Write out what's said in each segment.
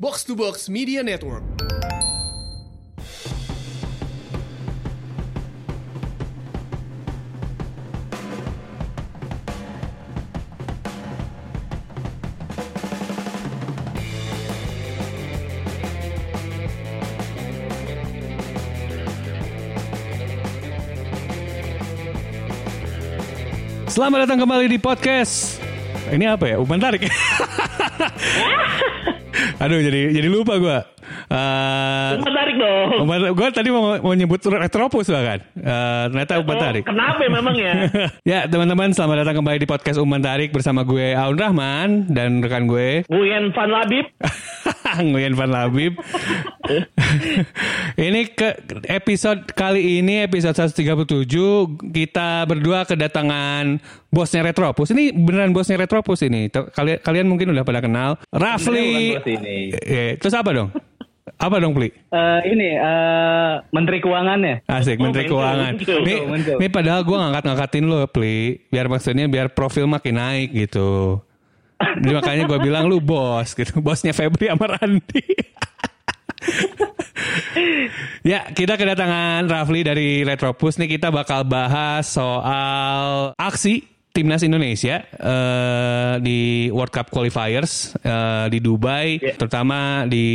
Box to Box Media Network. Selamat datang kembali di podcast. Ini apa ya? Umpan tarik. Aduh, jadi jadi lupa gue. Uh, Umpan tarik dong. gue tadi mau, mau nyebut retropus bahkan. Uh, ternyata umpan Oh, tarik. Kenapa memang ya? ya teman-teman selamat datang kembali di podcast Umpan Tarik bersama gue Aun Rahman dan rekan gue Buyen Van Labib. Nguyen Van Labib. ini ke episode kali ini episode 137 kita berdua kedatangan bosnya Retropus. Ini beneran bosnya Retropus ini. Kalian kalian mungkin udah pada kenal. Rafli. Ini. Eh, terus apa dong? Apa dong, Pli? Eh, ini eh, Menteri Keuangannya. Asik, Oh, Menteri Keuangan. Nih, nih padahal gue ngangkat-ngangkatin lo, Pli. Biar maksudnya biar profil makin naik gitu. Jadi makanya gue bilang lu bos gitu. Bosnya Febri sama Randi. ya, kita kedatangan Rafli dari Retropus nih kita bakal bahas soal aksi timnas Indonesia eh, di World Cup qualifiers eh, di Dubai, Ya. terutama di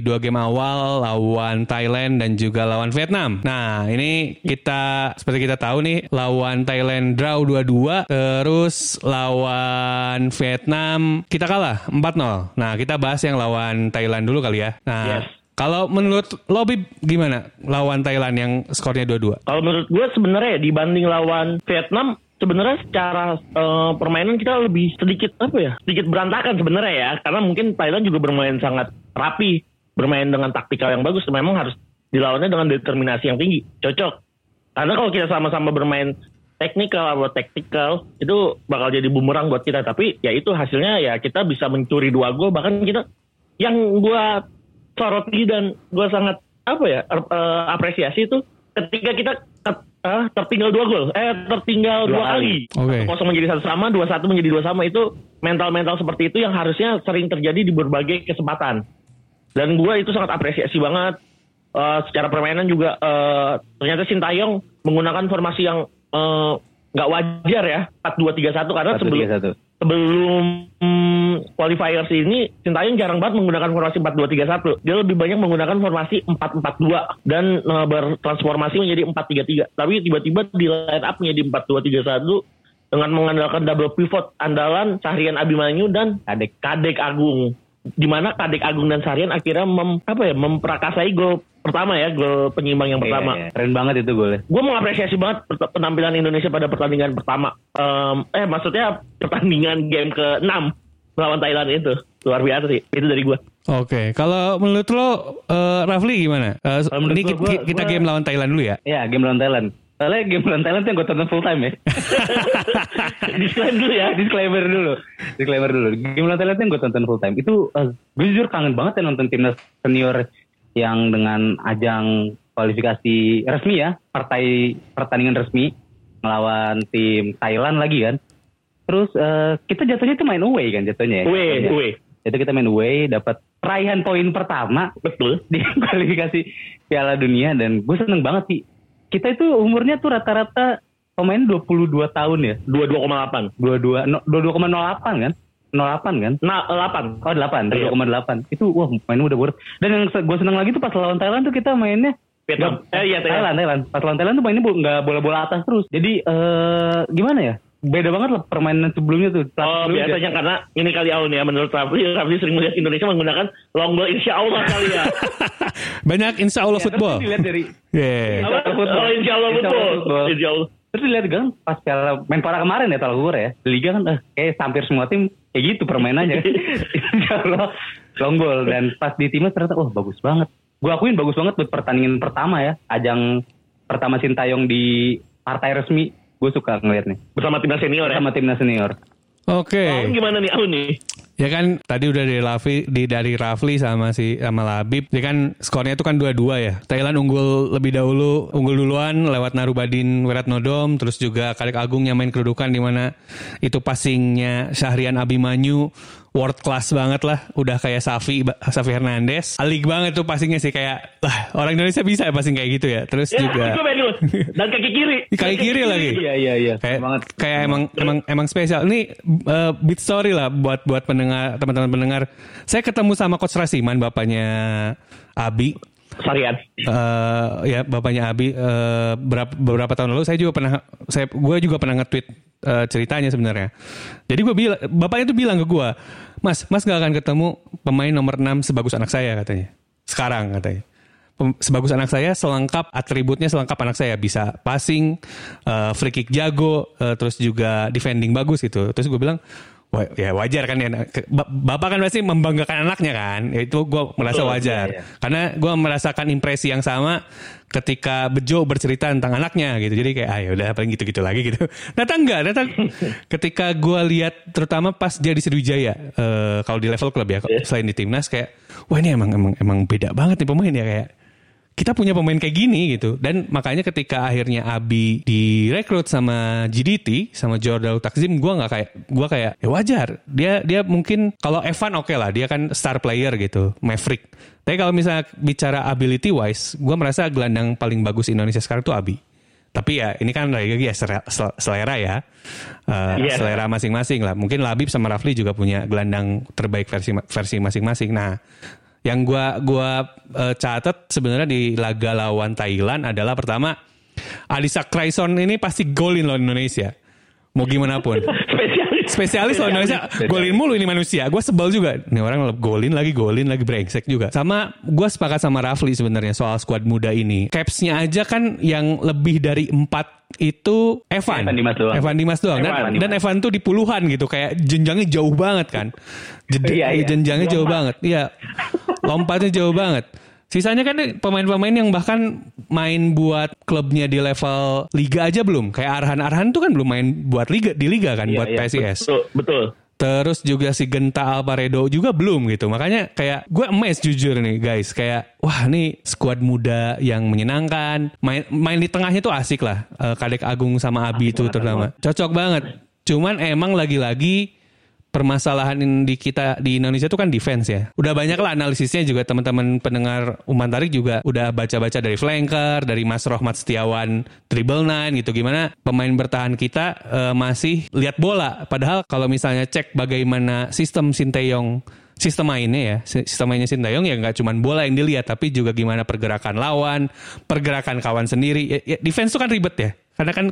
dua game awal lawan Thailand dan juga lawan Vietnam. Nah, ini kita seperti kita tahu nih lawan Thailand draw 2-2, terus lawan Vietnam kita kalah 4-0. Nah, kita bahas yang lawan Thailand dulu kali ya. Nah, Yes. kalau menurut Lobby gimana lawan Thailand yang skornya 2-2? Kalau menurut gue sebenarnya ya, dibanding lawan Vietnam sebenarnya secara eh, permainan kita lebih sedikit apa ya sedikit berantakan sebenarnya ya. Karena mungkin Thailand juga bermain sangat rapi bermain dengan taktikal yang bagus. Memang harus dilawannya dengan determinasi yang tinggi. Cocok. Karena kalau kita sama-sama bermain teknikal atau taktikal itu bakal jadi bumerang buat kita. Tapi ya itu hasilnya ya kita bisa mencuri dua gol. Bahkan kita yang gua soroti dan gua sangat apa ya er- eh, apresiasi itu ketika kita eh, tertinggal dua gol eh tertinggal dua, Dua kali. Oke. Satu kosong menjadi satu sama dua satu menjadi dua sama itu mental mental seperti itu yang harusnya sering terjadi di berbagai kesempatan dan gua itu sangat apresiasi banget Eh, secara permainan juga eh, ternyata Sintayong menggunakan formasi yang eh, nggak wajar ya 4-2-3-1 karena Satu, sebelum tiga, satu. Sebelum qualifiers ini Sintayong jarang banget menggunakan formasi 4-2-3-1. Dia lebih banyak menggunakan formasi 4-4-2 dan eh, bertransformasi menjadi 4-3-3. Tapi tiba-tiba di line up menjadi 4-2-3-1 dengan mengandalkan double pivot andalan Sahrian Abimanyu dan Kadek Kadek Agung. Di mana Kadek Agung dan Sahrian akhirnya mem, apa ya memperakasai gol pertama ya, gol penyimbang yang pertama Iya, iya. Keren banget itu golnya. gue mengapresiasi banget penampilan Indonesia pada pertandingan pertama. Em, eh maksudnya pertandingan game ke-6 melawan Thailand itu luar biasa sih. Itu dari gue. Oke, kalau menurut lo eh, Rafli gimana? Eh, menurut ini gua, ki- gua- kita gua- game lawan Thailand dulu ya. Iya, game lawan Thailand. Soalnya game lawan Thailand yang gue tonton full time ya. Disclaimer dulu ya. Disclaimer dulu. Disclaimer dulu. Game lawan Thailand yang gue tonton full time. Itu eh, gue jujur kangen banget ya nonton timnas senior yang dengan ajang kualifikasi resmi ya, partai pertandingan resmi melawan tim Thailand lagi kan. Terus eh, kita jatuhnya tuh main away kan jatuhnya ya. Jatuhnya. uwe. Jadi kita main away, dapat raihan poin pertama Betul. di kualifikasi Piala Dunia dan gue seneng banget sih. Kita itu umurnya tuh rata-rata pemain 22 tahun ya. 22,8. 22 no- 22,08 kan? 08 kan? Nah, 8. Oh 8, Iya. 2,8. Itu wah main udah worth. Dan yang gue seneng lagi tuh pas lawan Thailand tuh kita mainnya Vietnam. Eh, iya, Thailand. Thailand. Pas lawan Thailand tuh mainnya nggak bola-bola atas terus. Jadi eh gimana ya? Beda banget lah permainan sebelumnya tuh. Oh biasanya karena ini kali Aun ya menurut Rafli, Rafli sering melihat Indonesia menggunakan long ball insya Allah kali ya. Banyak insya Allah Ya, football. Dilihat dari Yeah. Apa? Football. Oh insya Allah Insya football. Insya Allah. Terus dilihat kan pas piala Menpora kemarin ya gue ya. Liga kan eh, kayak hampir semua tim kayak gitu permainannya. Insya Allah long ball. Dan pas di timnas ternyata wah bagus banget. Gue akuin bagus banget buat pertandingan pertama ya. Ajang pertama Sintayong di partai resmi. Gue suka ngeliatnya. Bersama timnas senior ya. Sama timnas senior. Oke. Aun gimana nih Aun nih? Ya kan tadi udah dari Rafli di dari Rafli sama si sama Labib. Ya kan skornya itu kan 2-2 ya. Thailand unggul lebih dahulu, unggul duluan lewat Narubadin Wiratnodom terus juga Kadek Agung yang main kedudukan di mana itu passingnya Syahrian Abimanyu world class banget lah. Udah kayak Safi, Safi Hernandez. Alik banget tuh passingnya sih kayak, lah orang Indonesia bisa ya passing kayak gitu ya. Terus Ya, juga. Dan kaki kiri. kaki kiri lagi. Iya iya iya. kayak banget. kayak emang emang emang spesial. Ini uh, beat story lah buat buat pendengar teman-teman pendengar. Saya ketemu sama coach Rasiman bapaknya Abi. Sarian. Eh ya bapaknya Abi eh, berapa beberapa tahun lalu saya juga pernah saya gue juga pernah nge-tweet eh, ceritanya sebenarnya. Jadi gue bilang bapaknya tuh bilang ke gue, "Mas, Mas gak akan ketemu pemain nomor 6 sebagus anak saya," katanya. Sekarang katanya. Sebagus anak saya selengkap atributnya selengkap anak saya bisa passing, eh, free kick jago, eh, terus juga defending bagus gitu. Terus gue bilang, ya wajar kan ya. Bapak kan pasti membanggakan anaknya kan. Ya itu gue merasa Betul, wajar. iya, iya. Karena gue merasakan impresi yang sama ketika Bejo bercerita tentang anaknya gitu. Jadi kayak ah ya udah paling gitu-gitu lagi gitu. Ternyata enggak, ternyata ketika gue lihat terutama pas dia di Sriwijaya eh, kalau di level klub ya selain di timnas kayak wah ini emang emang emang beda banget nih pemain ya kayak kita punya pemain kayak gini gitu. Dan makanya ketika akhirnya Abi direkrut sama GDT sama Jordan Takzim gue nggak kayak gue kayak ya wajar. Dia dia mungkin kalau Evan oke lah dia kan star player gitu Maverick. Tapi kalau misalnya bicara ability wise gue merasa gelandang paling bagus Indonesia sekarang tuh Abi. Tapi ya ini kan lagi ya selera, ya. Eh, Iya. selera masing-masing lah. Mungkin Labib sama Rafli juga punya gelandang terbaik versi versi masing-masing. Nah yang gua gua eh, catat sebenarnya di laga lawan Thailand adalah pertama Adisa Kraison ini pasti golin loh Indonesia. Mau gimana pun. Spesialis. Loh Indonesia golin mulu ini manusia. Gue sebel juga. Nih orang golin lagi golin lagi brengsek juga. Sama gue sepakat sama Rafli sebenarnya soal skuad muda ini. Capsnya aja kan yang lebih dari empat itu Evan. Evan Dimas doang. Evan Dimas doang. Dan, Evan dan Evan tuh di puluhan gitu. Kayak jenjangnya jauh banget kan. Jed- Iya, iya. Jenjangnya jauh Lompat. banget. Iya. Lompatnya jauh banget. Sisanya kan pemain-pemain yang bahkan main buat klubnya di level liga aja belum. Kayak Arhan-Arhan tuh kan belum main buat liga di liga kan Iya, buat iya, PSIS. Betul, betul. Terus juga si Genta Alvaredo juga belum gitu. Makanya kayak gue emes jujur nih guys. Kayak wah nih skuad muda yang menyenangkan. Main, main di tengahnya tuh asik lah. Eh, Kadek Agung sama Abi itu terutama. Cocok banget. Cuman emang lagi-lagi permasalahan di kita di Indonesia itu kan defense ya. Udah banyak lah analisisnya juga teman-teman pendengar Umpan Tarik juga udah baca-baca dari flanker, dari Mas Rohmat Setiawan Triple Nine gitu. Gimana pemain bertahan kita eh, masih lihat bola. Padahal kalau misalnya cek bagaimana sistem Sinteyong sistem mainnya ya sistem mainnya Sinteyong ya nggak cuma bola yang dilihat tapi juga gimana pergerakan lawan pergerakan kawan sendiri ya, ya, defense itu kan ribet ya karena kan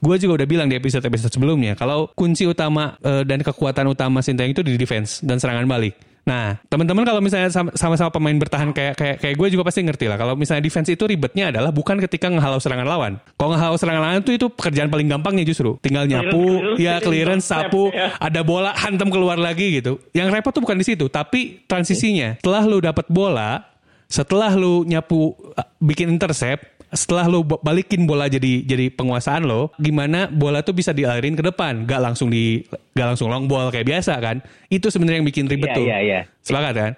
gue juga udah bilang di episode-episode sebelumnya kalau kunci utama eh, dan kekuatan utama Sinteyong itu di defense dan serangan balik. Nah, teman-teman kalau misalnya sama- sama-sama pemain bertahan kayak kayak kayak gue juga pasti ngerti lah. Kalau misalnya defense itu ribetnya adalah bukan ketika ngehalau serangan lawan. Kalau ngehalau serangan lawan itu itu pekerjaan paling gampangnya justru. Tinggal nyapu, Clearance, ya clearance, sapu, ya. ada bola hantam keluar lagi gitu. Yang repot tuh bukan di situ, tapi transisinya. Setelah lu dapat bola, setelah lu nyapu uh, bikin intercept, setelah ba- balikin bola jadi jadi penguasaan lo, gimana bola tuh bisa dialirin ke depan, gak langsung di gak langsung long ball kayak biasa kan? Itu sebenarnya yang bikin ribet Iya, tuh. iya, iya. Sepakat kan?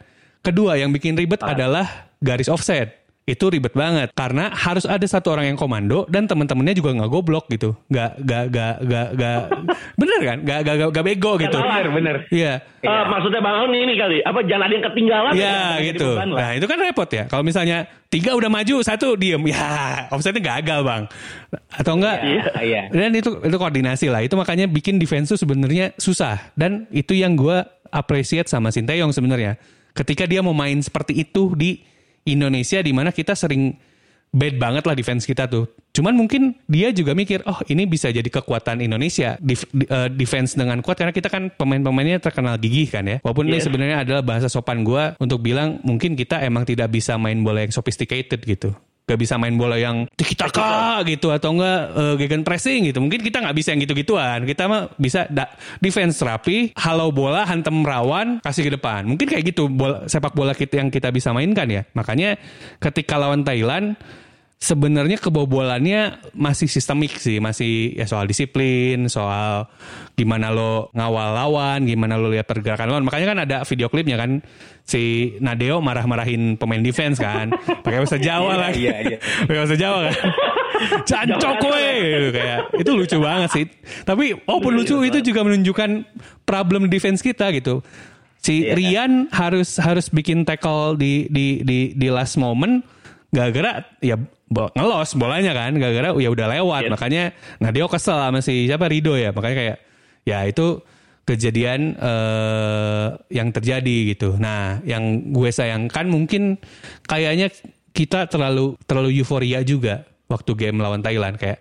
Kedua yang bikin ribet adalah garis offset. Itu ribet banget karena harus ada satu orang yang komando dan teman-temannya juga nggak goblok gitu, nggak nggak nggak nggak nggak bener kan, nggak nggak nggak- bego gitu. Bener bener. Iya. Eh, maksudnya Bang Aun ini kali, apa jangan ada yang ketinggalan. Ya Jangan gitu. Nah itu kan repot ya. Kalau misalnya tiga udah maju, satu diem, ya offsetnya gagal bang. Atau enggak? Iya, iya. Dan itu itu koordinasi lah. Itu makanya bikin defense tuh sebenarnya susah. Dan itu yang gue appreciate sama Sinteyong sebenarnya. Ketika dia mau main seperti itu di Indonesia, di mana kita sering bad banget lah defense kita tuh. Cuman mungkin dia juga mikir, oh ini bisa jadi kekuatan Indonesia Def- eh, defense dengan kuat karena kita kan pemain-pemainnya terkenal gigih kan ya. Walaupun ini Yes. sebenarnya adalah bahasa sopan gua untuk bilang mungkin kita emang tidak bisa main bola yang sophisticated gitu. Gak bisa main bola yang tiki taka gitu atau enggak eh, gegen pressing gitu. Mungkin kita nggak bisa yang gitu-gituan. Kita mah bisa da- defense rapi, halau bola, hantem rawan, kasih ke depan. Mungkin kayak gitu bola, sepak bola kita yang kita bisa mainkan ya. Makanya ketika lawan Thailand sebenarnya kebobolannya masih sistemik sih, masih ya soal disiplin, soal gimana lo ngawal lawan, gimana lo lihat pergerakan lawan. Makanya kan ada video klipnya kan si Nadeo marah-marahin pemain defense kan, pakai bahasa Jawa Iya, lagi, iya, iya. pakai bahasa Jawa kan. Jancok we gitu, kayak itu lucu banget sih. Tapi walaupun lucu itu juga menunjukkan problem defense kita gitu. Si Iya. Rian harus harus bikin tackle di di di di last moment gara-gara ya ngelos bolanya kan. Gara-gara ya udah lewat. Iya. makanya nah dia kesel sama si siapa? Rido ya. Makanya kayak ya itu kejadian eh, yang terjadi gitu. Nah, yang gue sayangkan mungkin kayaknya kita terlalu terlalu euforia juga waktu game lawan Thailand. Kayak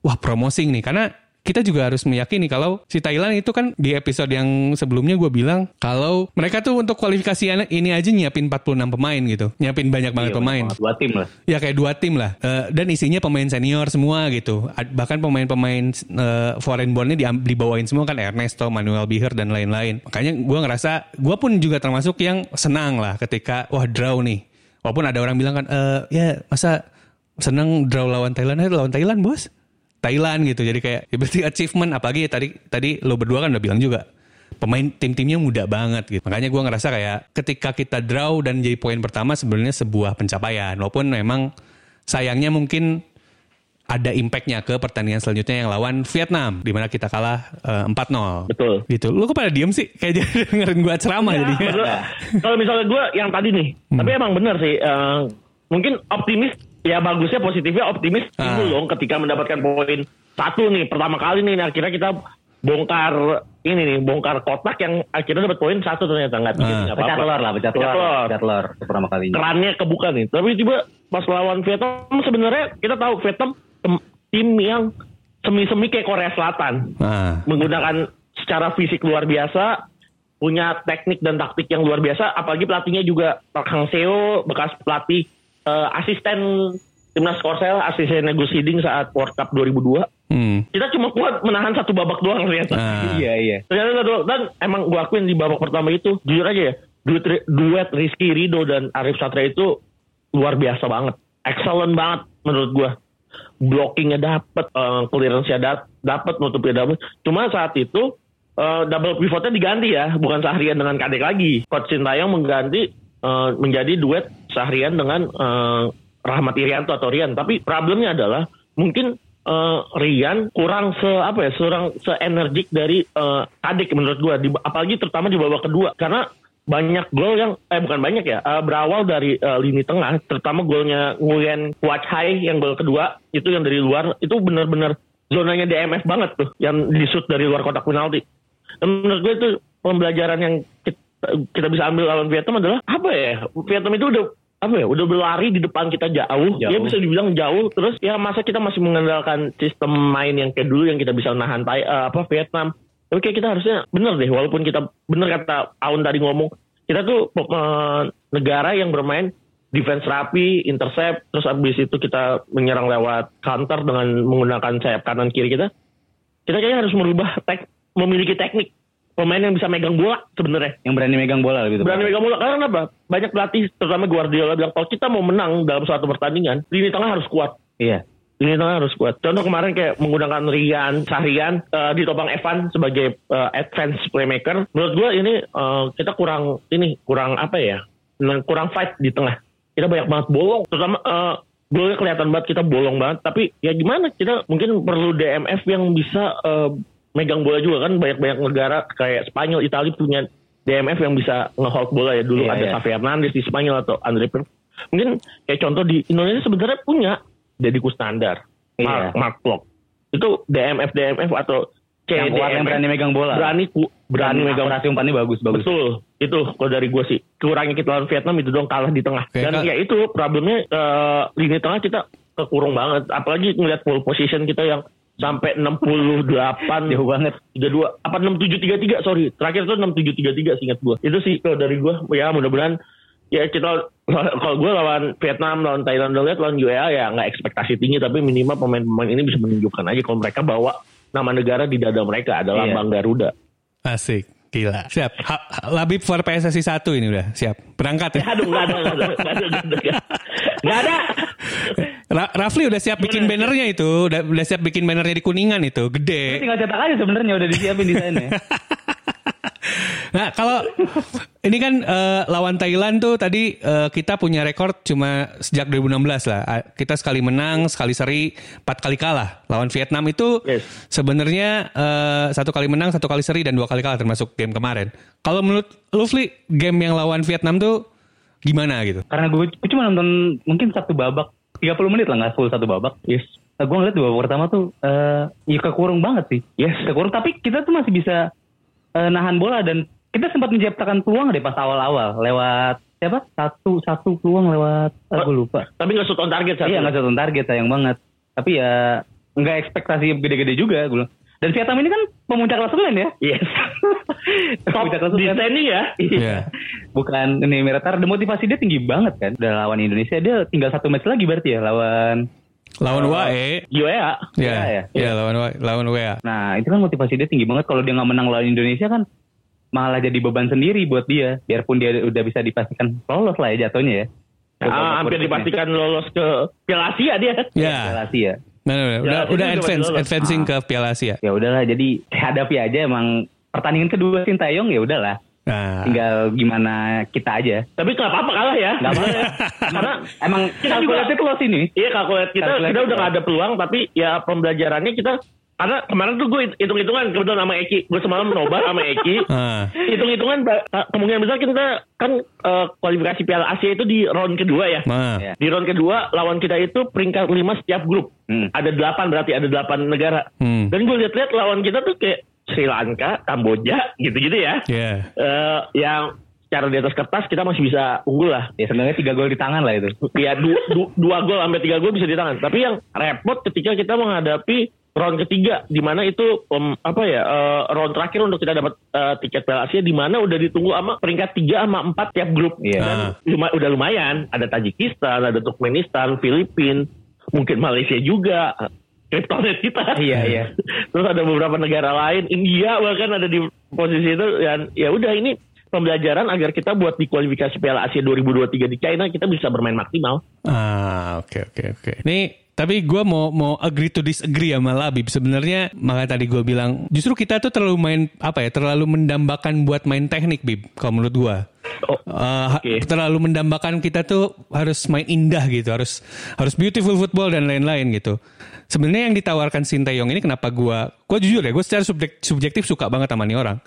wah promoting nih. Karena kita juga harus meyakini kalau si Thailand itu kan di episode yang sebelumnya gue bilang kalau mereka tuh untuk kualifikasi ini aja nyiapin 46 pemain gitu. Nyiapin banyak banget Iya, pemain. Dua tim lah. Ya kayak dua tim lah Eh, dan isinya pemain senior semua gitu. Bahkan pemain-pemain eh, foreign born-nya diam- dibawain semua kan Ernesto, Manuel Biher dan lain-lain. Makanya gue ngerasa gue pun juga termasuk yang senang lah ketika wah draw nih. Walaupun ada orang bilang kan eh ya masa senang draw lawan Thailand Eh, lawan Thailand bos. Thailand gitu. Jadi kayak ya berarti achievement apalagi tadi tadi lo berdua kan udah bilang juga pemain tim-timnya muda banget gitu. Makanya gue ngerasa kayak ketika kita draw dan jadi poin pertama sebenarnya sebuah pencapaian. Walaupun memang sayangnya mungkin ada impactnya ke pertandingan selanjutnya yang lawan Vietnam di mana kita kalah eh, 4-0. Betul. Gitu. Lu kok pada diem sih? Kayak jadi dengerin gue ceramah Ya, jadinya. Kalau misalnya gue yang tadi nih, Hmm. tapi emang bener sih. eh, mungkin optimis, ya bagusnya positifnya optimis Ah. timbul dong ketika mendapatkan poin satu nih pertama kali nih. Akhirnya kita bongkar ini nih, bongkar kotak yang akhirnya dapat poin satu ternyata nggak Ah. apa-apa. Pecah telur lah, pecah telur. Pecah telur. Pertama kalinya. kerannya kebuka nih. Tapi tiba pas lawan Vietnam sebenarnya kita tahu Vietnam tim yang semi-semi kayak Korea Selatan Nah, menggunakan secara fisik luar biasa, punya teknik dan taktik yang luar biasa, apalagi pelatihnya juga Park Hang Seo, bekas pelatih eh, asisten timnas Korsel, asisten Nego Siding saat World Cup 2002. hmm. Kita cuma kuat menahan satu babak doang ternyata. Nah. Iya, iya. Ternyata satu dan emang gua akuin di babak pertama itu jujur aja ya duet, duet Rizky Rido dan Arif Satria itu luar biasa banget, excellent banget menurut gua. Blockingnya dapet, eh, clearance-nya dap- dapet, nutupnya dapet. Cuma saat itu eh, double pivotnya diganti ya, bukan Sahrian dengan Kadek lagi. Coach Sintayong mengganti eh, menjadi duet Sahrian dengan eh, Rahmat Irianto atau Rian. Tapi problemnya adalah mungkin eh, Rian kurang se apa ya, kurang se energik dari eh, Kadek menurut gua. Di, apalagi terutama di babak kedua karena banyak gol yang eh bukan banyak ya eh, berawal dari eh, lini tengah terutama golnya Nguyen Kuat Hai yang gol kedua itu yang dari luar itu benar-benar zonanya DMF banget tuh yang di shoot dari luar kotak penalti menurut gue itu pembelajaran yang kita, bisa ambil lawan Vietnam adalah apa ya? Vietnam itu udah apa ya? Udah berlari di depan kita jauh, Jauh. ya bisa dibilang jauh. Terus ya masa kita masih mengandalkan sistem main yang kayak dulu yang kita bisa nahan Thai, eh, apa Vietnam? Tapi kayak kita harusnya bener deh walaupun kita bener kata Aun tadi ngomong kita tuh eh, negara yang bermain defense rapi, intercept, terus abis itu kita menyerang lewat counter dengan menggunakan sayap kanan kiri kita. Kita kayaknya harus merubah tek, memiliki teknik pemain yang bisa megang bola sebenarnya. Yang berani megang bola gitu. Berani megang bola karena apa? Banyak pelatih terutama Guardiola bilang kalau kita mau menang dalam suatu pertandingan, lini tengah harus kuat. Iya. Lini tengah harus kuat. Contoh kemarin kayak menggunakan Rian, Sahrian, eh, ditopang Evan sebagai eh, advance playmaker. Menurut gue ini eh, kita kurang ini kurang apa ya? Kurang fight di tengah. Kita banyak banget bolong. Terutama eh, golnya kelihatan banget kita bolong banget. Tapi ya gimana? Kita mungkin perlu DMF yang bisa eh, megang bola juga kan. Banyak-banyak negara kayak Spanyol, Italia punya DMF yang bisa ngehold bola ya. Dulu Iya, ada iya. Xavi Hernandez di Spanyol atau Andre Pirlo. Mungkin kayak contoh di Indonesia sebenarnya punya Deddy Kusnandar, Mark, Iya. Mark Klok. Itu DMF DMF atau Yang kuat yang CDMF. berani megang bola. Berani ku- berani Dan megang akurasi umpannya bagus bagus. Betul, itu kalau dari gue sih kurangnya kita lawan Vietnam itu dong kalah di tengah. Dan Kak. ya itu problemnya eh, lini tengah kita kekurung banget. Apalagi ngeliat pole position kita yang sampai 68 Jauh banget. 32 apa 6733 sorry terakhir tuh 6733 seingat gue itu sih kalau dari gue ya mudah-mudahan ya kita kalau gue lawan Vietnam lawan Thailand udah lihat lawan UEA ya nggak ekspektasi tinggi tapi minimal pemain-pemain ini bisa menunjukkan aja kalau mereka bawa nama negara di dada mereka adalah Iya. Bang Garuda Asik. Gila. Siap. Ha- Labib for PSSI 1 ini udah. Siap. Berangkat ya. aduh nggak ada nggak ada nggak ada nggak ada Rafli udah siap bikin bannernya itu. Udah, udah siap bikin bannernya di Kuningan itu. Gede. tinggal cetak aja sebenarnya udah disiapin desainnya. Nah kalau ini kan eh, lawan Thailand tuh tadi eh, kita punya rekor cuma sejak 2016 lah. Ah, Kita sekali menang, sekali seri, empat kali kalah. Lawan Vietnam itu Yes. sebenarnya eh, satu kali menang, satu kali seri dan dua kali kalah termasuk game kemarin. Kalau menurut Lufli game yang lawan Vietnam tuh gimana gitu? Karena gue, gue cuma nonton mungkin satu babak 30 menit lah nggak full satu babak. Yes. gue ngeliat di babak pertama tuh eh ya kekurung banget sih. Yes. Kekurung tapi kita tuh masih bisa eh, nahan bola dan kita sempat menciptakan peluang deh pas awal-awal lewat siapa satu satu peluang lewat eh, gue lupa. Tapi nggak shoot on target satu. Iya nggak satu target sayang banget. Tapi ya nggak ekspektasi gede-gede juga gue. Dan Vietnam ini kan pemuncak klasemen ya. Yes. Top Pemuncak klasemen. di standing ya. Iya. Bukan ini Miratar, dan motivasi dia tinggi banget kan. Udah lawan Indonesia dia tinggal satu match lagi berarti ya lawan. Lawan WAE. UEA. Ya, ya. ya, lawan WAE, lawan WA. Nah itu kan motivasi dia tinggi banget. Kalau dia nggak menang lawan Indonesia kan malah jadi beban sendiri buat dia. Biarpun dia udah bisa dipastikan lolos lah ya jatuhnya ya. Ah, hampir dipastikan lolos ke Piala Asia dia. Ya. Piala Asia. Nah, nah, nah, Ya, udah udah advance, lolos. advancing ke Piala Asia. Ya udahlah jadi hadapi aja emang pertandingan kedua Sintayong ya udahlah. Nah, Tinggal gimana kita aja. Tapi nggak apa-apa kalah ya. Nggak apa-apa. Karena Emang Kita juga- kalkulatnya close ini. Iya kalkulat kita kita udah ya. gak ada peluang tapi ya pembelajarannya kita karena kemarin tuh gue hitung-hitungan kebetulan sama Eki gue semalam nobar sama Eki ah, hitung-hitungan ba- kemungkinan besar kita kan eh, kualifikasi Piala Asia itu di round kedua ya nah. Ya. di round kedua lawan kita itu peringkat 5 setiap grup Hmm. ada 8 berarti ada 8 negara Hmm. dan gue lihat-lihat lawan kita tuh kayak Sri Lanka Kamboja gitu-gitu ya Ya. Eh, yang secara di atas kertas kita masih bisa unggul lah Ya sebenarnya tiga gol di tangan lah itu. ya du, du- dua gol sampai tiga gol bisa di tangan. Tapi yang repot ketika kita menghadapi round ketiga, di mana itu em, apa ya eh, round terakhir untuk kita dapat eh, tiket Piala Asia, di mana udah ditunggu sama peringkat tiga sama empat tiap grup. Iya. Dan Ah. luma- udah lumayan. Ada Tajikistan, ada Turkmenistan, Filipina, mungkin Malaysia juga. Kryptonite kita. Iya, iya. Terus ada beberapa negara lain, India bahkan ada di posisi itu dan ya udah ini pembelajaran agar kita buat di kualifikasi Piala Asia 2023 di China kita bisa bermain maksimal. Ah, oke oke oke. Nih, tapi gue mau mau agree to disagree sama Labib. Sebenarnya makanya tadi gue bilang justru kita tuh terlalu main apa ya? Terlalu mendambakan buat main teknik, Bib. Kalau menurut gue. Oh, Uh, terlalu mendambakan kita tuh harus main indah gitu, harus harus beautiful football dan lain-lain gitu. Sebenarnya yang ditawarkan Sintayong ini kenapa gua gua jujur ya, gue secara subjek- subjektif suka banget sama nih orang.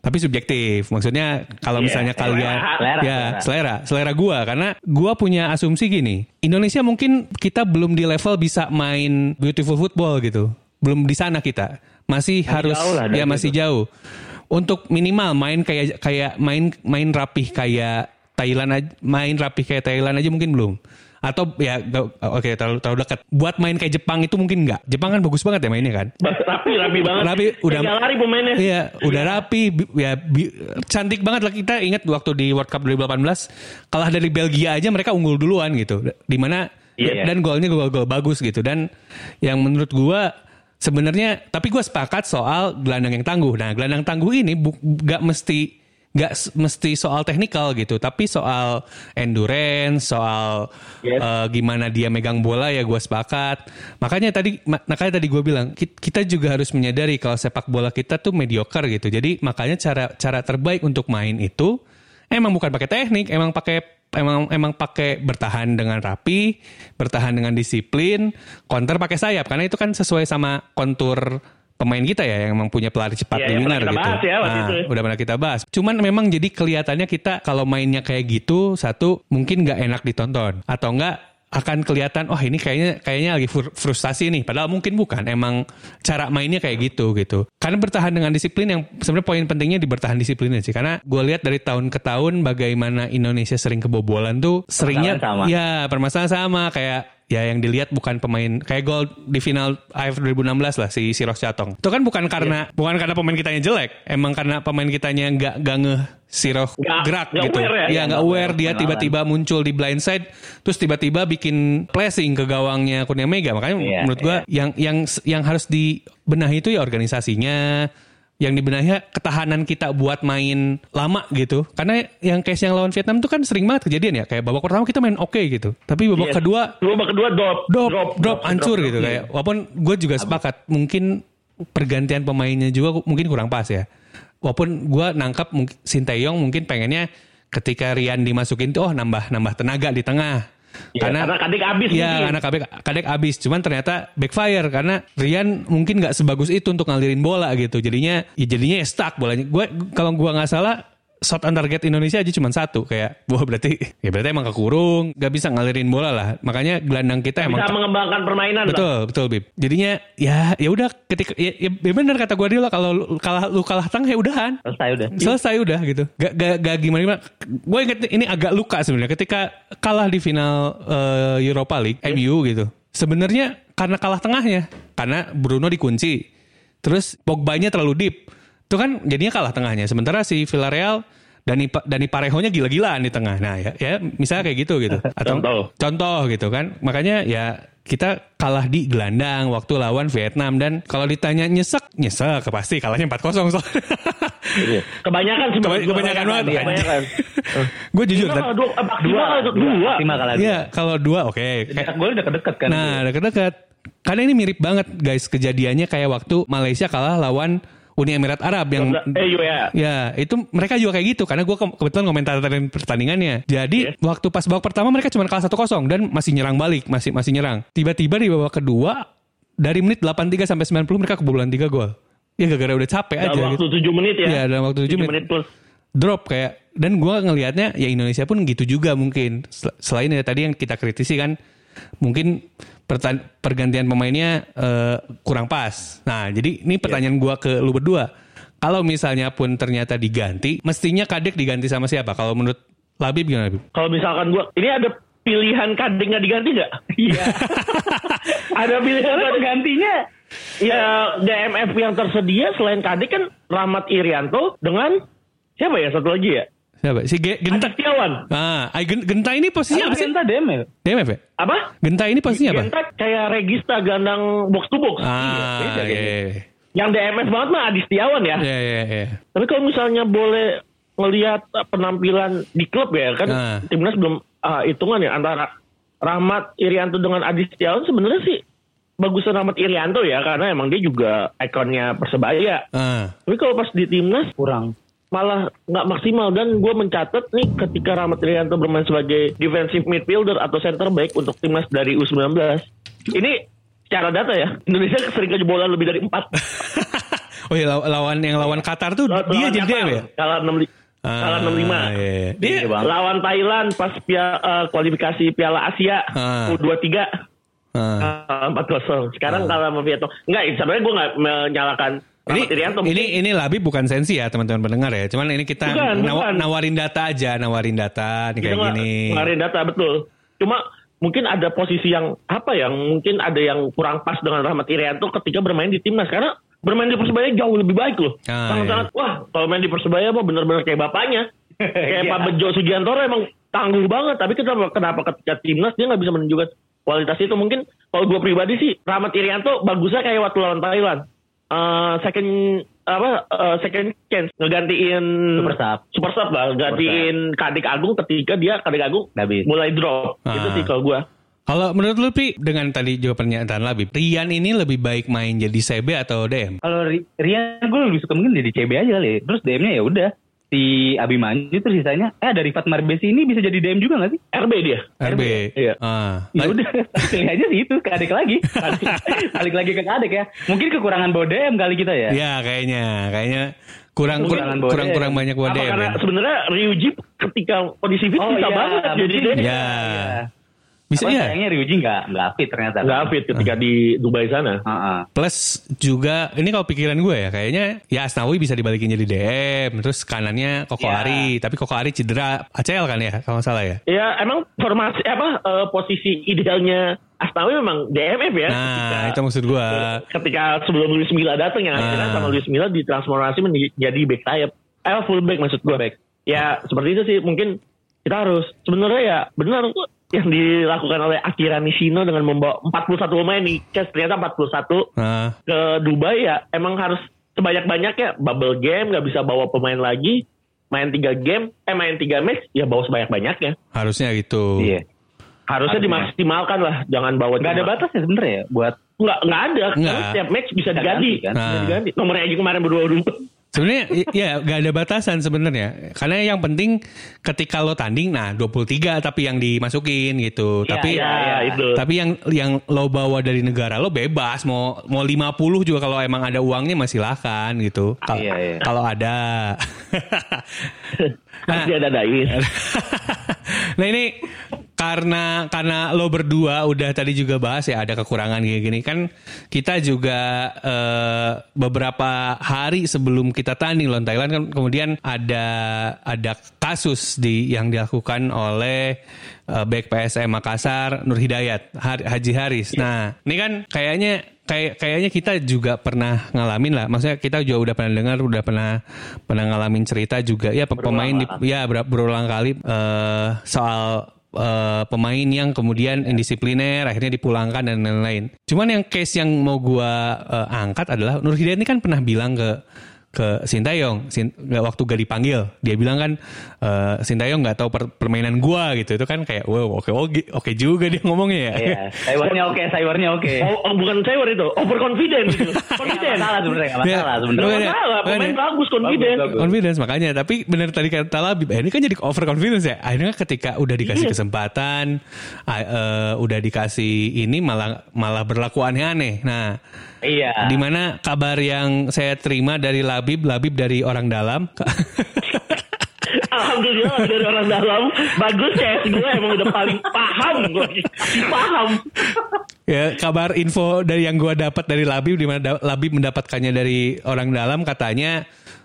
Tapi subjektif, maksudnya kalau Iya, misalnya kalian Selera, ya selera. selera, selera gua karena gua punya asumsi gini. Indonesia mungkin kita belum di level bisa main beautiful football gitu. Belum di sana kita. Masih, harus jauh lah ya masih jauh. Untuk minimal main kayak kayak main main rapih kayak Thailand aja, main rapih kayak Thailand aja mungkin belum. Atau ya oke terlalu terlalu dekat. Buat main kayak Jepang itu mungkin enggak. Jepang kan bagus banget ya mainnya kan. rapi rapi banget. Rapi, udah Tinggal lari pemainnya. Iya, udah rapi, ya bi- cantik banget lah kita ingat waktu di World Cup 2018 kalah dari Belgia aja mereka unggul duluan gitu. Di mana Iya. dan golnya gol-gol bagus gitu dan yang menurut gua sebenarnya tapi gua sepakat soal gelandang yang tangguh. Nah, gelandang tangguh ini bu, gak mesti gak s- mesti soal teknikal gitu, tapi soal endurance, soal Yes. eh, gimana dia megang bola ya gue sepakat. Makanya tadi ma- makanya tadi gue bilang ki- kita juga harus menyadari kalau sepak bola kita tuh mediocre gitu. Jadi makanya cara cara terbaik untuk main itu emang bukan pakai teknik, emang pakai emang emang pakai bertahan dengan rapi, bertahan dengan disiplin, counter pakai sayap karena itu kan sesuai sama kontur pemain kita ya yang emang punya pelari cepat Iya, di yang winger pernah kita gitu. bahas ya Nah, itu. udah pernah kita bahas. Cuman memang jadi kelihatannya kita kalau mainnya kayak gitu satu mungkin nggak enak ditonton atau enggak akan kelihatan oh ini kayaknya kayaknya lagi fr- frustasi nih padahal mungkin bukan emang cara mainnya kayak gitu gitu karena bertahan dengan disiplin yang sebenarnya poin pentingnya di bertahan disiplinnya sih karena gue lihat dari tahun ke tahun bagaimana Indonesia sering kebobolan tuh seringnya sama. ya permasalahan sama kayak ya yang dilihat bukan pemain kayak gol di final AFF 2016 lah si Siros Chatong. Itu kan bukan karena Iya. bukan karena pemain kitanya jelek, emang karena pemain kitanya nggak nggak ngeh Siroh gerak nggak gitu. aware ya? Iya nggak Nggak aware dia tiba-tiba muncul di blind side terus tiba-tiba bikin placing ke gawangnya Kurnia Mega. Makanya Iya, menurut gua yang yang yang harus dibenahi itu ya organisasinya yang dibenahi ketahanan kita buat main lama gitu. Karena yang case yang lawan Vietnam itu kan sering banget kejadian ya. Kayak babak pertama kita main oke gitu. Tapi babak Yes. kedua Babak kedua drop, drop drop, hancur drop. gitu kayak walaupun gue juga sepakat mungkin pergantian pemainnya juga mungkin kurang pas ya walaupun gue nangkap Sinteyong mungkin pengennya ketika Rian dimasukin tuh oh nambah nambah tenaga di tengah. Ya, karena kadek abis mungkin. karena kadek, kadek abis. Cuman ternyata backfire Karena Rian mungkin nggak sebagus itu Untuk ngalirin bola gitu. Jadinya ya jadinya ya stuck bolanya. Gue Kalau gue nggak salah shot on target Indonesia aja cuma satu kayak wah berarti ya berarti emang kekurung gak bisa ngalirin bola lah makanya gelandang kita emang Bisa mengembangkan permainan lah. Betul, betul Bib. Jadinya ya ya udah ketika ya, ya, ya benar kata Guardiola kalau lu kalah lu kalah tengah ya udahan. Selesai udah. Selesai udah gitu. Gak, gak, gak gimana gimana. Gue inget ini agak luka sebenarnya ketika kalah di final eh, Europa League MU gitu. Sebenarnya karena kalah tengahnya, karena Bruno dikunci. Terus Pogba-nya terlalu deep. Itu kan jadinya kalah tengahnya. Sementara si Villarreal Dani Dani Parejo-nya gila-gilaan di tengah. Nah, ya, ya misalnya kayak gitu gitu. Atau Contoh. contoh gitu kan. Makanya ya kita kalah di gelandang waktu lawan Vietnam dan kalau ditanya nyesek, nyesek pasti kalahnya 4-0 soalnya. Iya. Kebanyakan sih. Keba- kebanyakan banget. Iya, Kebanyakan. Gue jujur kalau dua, dua. dua. Maksimal kalah dua. Iya, kalau dua oke. Kayak- Cetak gol udah deket kan. Nah, deket-deket. Karena ini mirip banget guys kejadiannya kayak waktu Malaysia kalah lawan Uni Emirat Arab yang Eh, iya. Ya, itu mereka juga kayak gitu karena gue kebetulan komentarin pertandingannya. Jadi waktu pas babak pertama mereka cuma kalah 1-0 dan masih nyerang balik, masih masih nyerang. Tiba-tiba di babak kedua dari menit 83 sampai 90 mereka kebobolan 3 gol. Ya gara-gara udah capek Dalam aja waktu gitu. 7 menit ya. Iya, dalam waktu 7 7 menit. menit plus. Drop kayak dan gue ngelihatnya ya Indonesia pun gitu juga mungkin. Sel- Selain ya tadi yang kita kritisi kan mungkin pergantian pemainnya eh, kurang pas. Nah, jadi ini pertanyaan gua ke lu berdua. Kalau misalnya pun ternyata diganti, mestinya Kadek diganti sama siapa? Kalau menurut Labib gimana Labib? Kalau misalkan gua, ini ada pilihan kadek nggak diganti nggak? Iya. ada pilihan gantinya. Ya DMF yang tersedia selain kadek kan Rahmat Irianto dengan siapa ya satu lagi ya? Siapa? Si Ge- Genta. Adi Setiawan. Ah, Genta ini posisinya apa sih? Genta DM ya? DMF ya? Apa? Genta ini posisinya apa? Genta kayak regista gandang box to box. Ah, Iya, iya, iya. Yang DMF banget mah Adi Setiawan ya. Iya, iya, iya. Tapi kalau misalnya boleh melihat uh, penampilan di klub ya kan Nah. timnas belum uh, hitungan ya antara Rahmat Irianto dengan Adi Setiawan sebenarnya sih bagusan Rahmat Irianto ya karena emang dia juga ikonnya persebaya. Ah, Tapi kalau pas di timnas Kurang. Malah nggak maksimal. Dan gue mencatat nih ketika Rahmat Irianto bermain sebagai defensive midfielder atau center back untuk timnas dari U19 ini secara data ya Indonesia sering kejebolan lebih dari empat. Oh iya law- lawan yang lawan Qatar tuh dia Lawan jadi Qatar, DM ya? kalah enam li- Ah, kalah enam lima. iya, iya. Dia lawan Thailand pas pia, eh, kualifikasi Piala Asia Ah. U23 ah. empat kosong. Sekarang kalah sama Vietnam. Enggak sebenarnya gue nggak menyalahkan Ini, Irianto ini ini Labib bukan sensi ya teman-teman pendengar ya. Cuman ini kita Bukan, nawa- bukan. nawarin data aja, nawarin data nih kayak gini. ngeluarin data betul. Cuma mungkin ada posisi yang apa yang mungkin ada yang kurang pas dengan Rahmat Irianto ketika bermain di timnas karena bermain di persebaya jauh lebih baik loh. Ah, Sangat-sangat wah kalau main di persebaya mah bener-bener kayak bapaknya. kayak Iya. Pak Bejo Sugiantoro emang tangguh banget tapi kenapa kenapa ketika timnas dia nggak bisa menunjukkan kualitas itu mungkin kalau gue pribadi sih Rahmat Irianto bagusnya kayak waktu lawan Thailand Eh, second apa eh, second chance ngegantiin Super sub. super sub lah gantiin Kadek Agung ketika dia Kadek Agung bisa. mulai drop Ah. itu sih kalau gua Kalau menurut lu Pi, dengan tadi juga pernyataan Labib, Rian ini lebih baik main jadi CB atau DM? Kalau Ri- Rian gue lebih suka mungkin jadi CB aja kali. ya. Terus DM-nya ya udah si Abimanyu terus sisanya eh dari Fatmar Besi ini bisa jadi DM juga gak sih? RB dia RB. Iya. Ah. Ya udah, pilih aja sih itu ke adek lagi. Balik lagi ke adek ya. Mungkin kekurangan bawa DM kali kita ya. Ya kayaknya, kayaknya kurang kurang Kurang bawa kurang, DM. kurang banyak apa DM. karena ya. sebenarnya Ryuji ketika kondisi fit Oh, bisa iya, banget jadi mungkin. dia Ya. Bisa Apa, ya. Sayangnya Ryuji nggak nggak fit ternyata. nggak fit ketika di Dubai sana Heeh. Plus juga ini kalau pikiran gue ya kayaknya ya Asnawi bisa dibalikin jadi DM terus kanannya Koko Ya. Ari tapi Koko Ari cedera ACL kan ya kalau nggak salah ya. ya emang formasi apa eh, posisi idealnya Asnawi memang DMF ya Nah itu maksud gue. ketika sebelum Luis Milla datang yang akhirnya Ah. sama Luis Milla ditransformasi menjadi back sayap eh full back maksud gue back ya seperti itu sih mungkin kita harus sebenarnya ya benar kok yang dilakukan oleh Akira Nishino dengan membawa 41 pemain nih Kes ternyata 41 Nah, ke Dubai ya emang harus sebanyak-banyaknya bubble game nggak bisa bawa pemain lagi main tiga game eh main tiga match ya bawa sebanyak-banyaknya harusnya gitu. Iya. harusnya Harusnya. dimaksimalkan lah jangan bawa Nggak ada batasnya sebenarnya ya buat nggak nggak ada Nggak. setiap match bisa Bisa diganti ganti, kan? bisa Nah. diganti nomornya aja kemarin berdua dulu Sebenarnya ya gak ada batasan sebenarnya. Karena yang penting ketika lo tanding nah 23 tapi yang dimasukin gitu. Iya, tapi iya, iya, itu. tapi yang yang lo bawa dari negara lo bebas mau mau 50 juga kalau emang ada uangnya masih silahkan gitu. Kal- Iya, iya. Kalau ada. nah, ada nah ini karena karena lo berdua udah tadi juga bahas ya ada kekurangan kayak gini kan kita juga eh, beberapa hari sebelum kita tanding lawan Thailand kan kemudian ada ada kasus di yang dilakukan oleh eh, back PSM Makassar Nur Hidayat Har- Haji Haris. Nah ini kan kayaknya kayak kayaknya kita juga pernah ngalamin lah. Maksudnya kita juga udah pernah dengar, udah pernah pernah ngalamin cerita juga. Ya pe- pemain di, ya ber- berulang kali eh, soal eh, pemain yang kemudian indisipliner akhirnya dipulangkan dan lain-lain. Cuman yang case yang mau gua eh, angkat adalah Nur Hidayat ini kan pernah bilang ke ke Sintayong Sin, nggak waktu gak dipanggil dia bilang kan eh, Sintayong nggak tahu per- permainan gua gitu itu kan kayak wow oke oke oke juga dia ngomongnya ya Iya, cybernya oke, cybernya oke. Oh, oh, bukan cewek itu, overconfident gitu. Nggak Confident. masalah sebenarnya, nggak Iya. masalah sebenarnya. Nggak masalah, pemain bagus, confident. Bagus, bagus. confidence makanya tapi benar tadi kata Labib eh, ini kan jadi over confidence ya akhirnya ketika udah dikasih Iya. kesempatan ah, eh, udah dikasih ini malah malah berlaku aneh-aneh nah Iya. di mana kabar yang saya terima dari Labib Labib dari orang dalam. Alhamdulillah dari orang dalam. Bagus ya gue emang udah paling paham gue paham. Ya kabar info dari yang gua dapat dari Labib di mana da- Labib mendapatkannya dari orang dalam katanya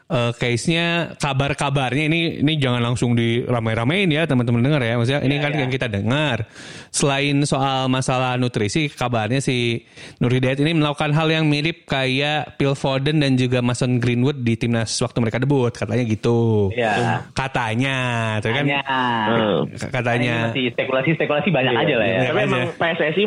eh, case-nya kabar-kabarnya ini ini jangan langsung diramai-ramein ya teman-teman dengar ya maksudnya ini kan yang kita dengar selain soal masalah nutrisi kabarnya si Nur Hidayat ini melakukan hal yang mirip kayak Phil Foden dan juga Mason Greenwood di timnas waktu mereka debut katanya gitu Iya. katanya tuh kan Hanya. Katanya Ini masih spekulasi-spekulasi banyak Iya, aja lah ya. tapi aja. emang PSSI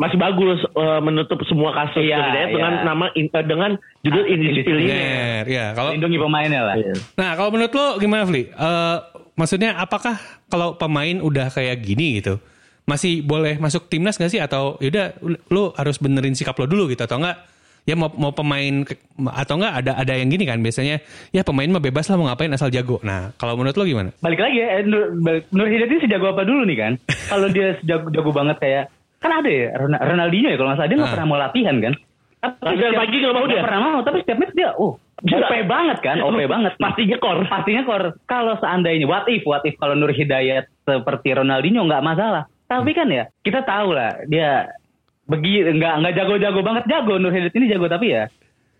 masih bagus eh, menutup semua kasus Iya, Hidayat iya. dengan nama in- eh, dengan judul indisipliner Bener, ya kalau Lindungi pemainnya lah. Iya. Nah, kalau menurut lo gimana, Fli? Eh, maksudnya apakah kalau pemain udah kayak gini gitu, masih boleh masuk timnas gak sih? Atau yaudah lo harus benerin sikap lo dulu gitu? Atau enggak? Ya mau, mau pemain atau enggak ada ada yang gini kan biasanya ya pemain mah bebas lah mau ngapain asal jago. Nah kalau menurut lo gimana? Balik lagi ya, Nur, Nur Hidayat ini sejago apa dulu nih kan? Kalau dia sejago jago banget kayak kan ada ya Ron- Ronaldinho ya kalau nggak salah dia nggak Ah. pernah mau latihan kan? Tapi Latihan setiap- pagi nggak mau dia? pernah mau, tapi setiap match dia, oh, Gila. OP banget kan, OP banget. pasti nyekor Pastinya kor. Kalau seandainya what if, what if kalau Nur Hidayat seperti Ronaldinho nggak masalah. Tapi kan ya kita tahu lah dia begi nggak nggak jago-jago banget jago Nur Hidayat ini jago tapi ya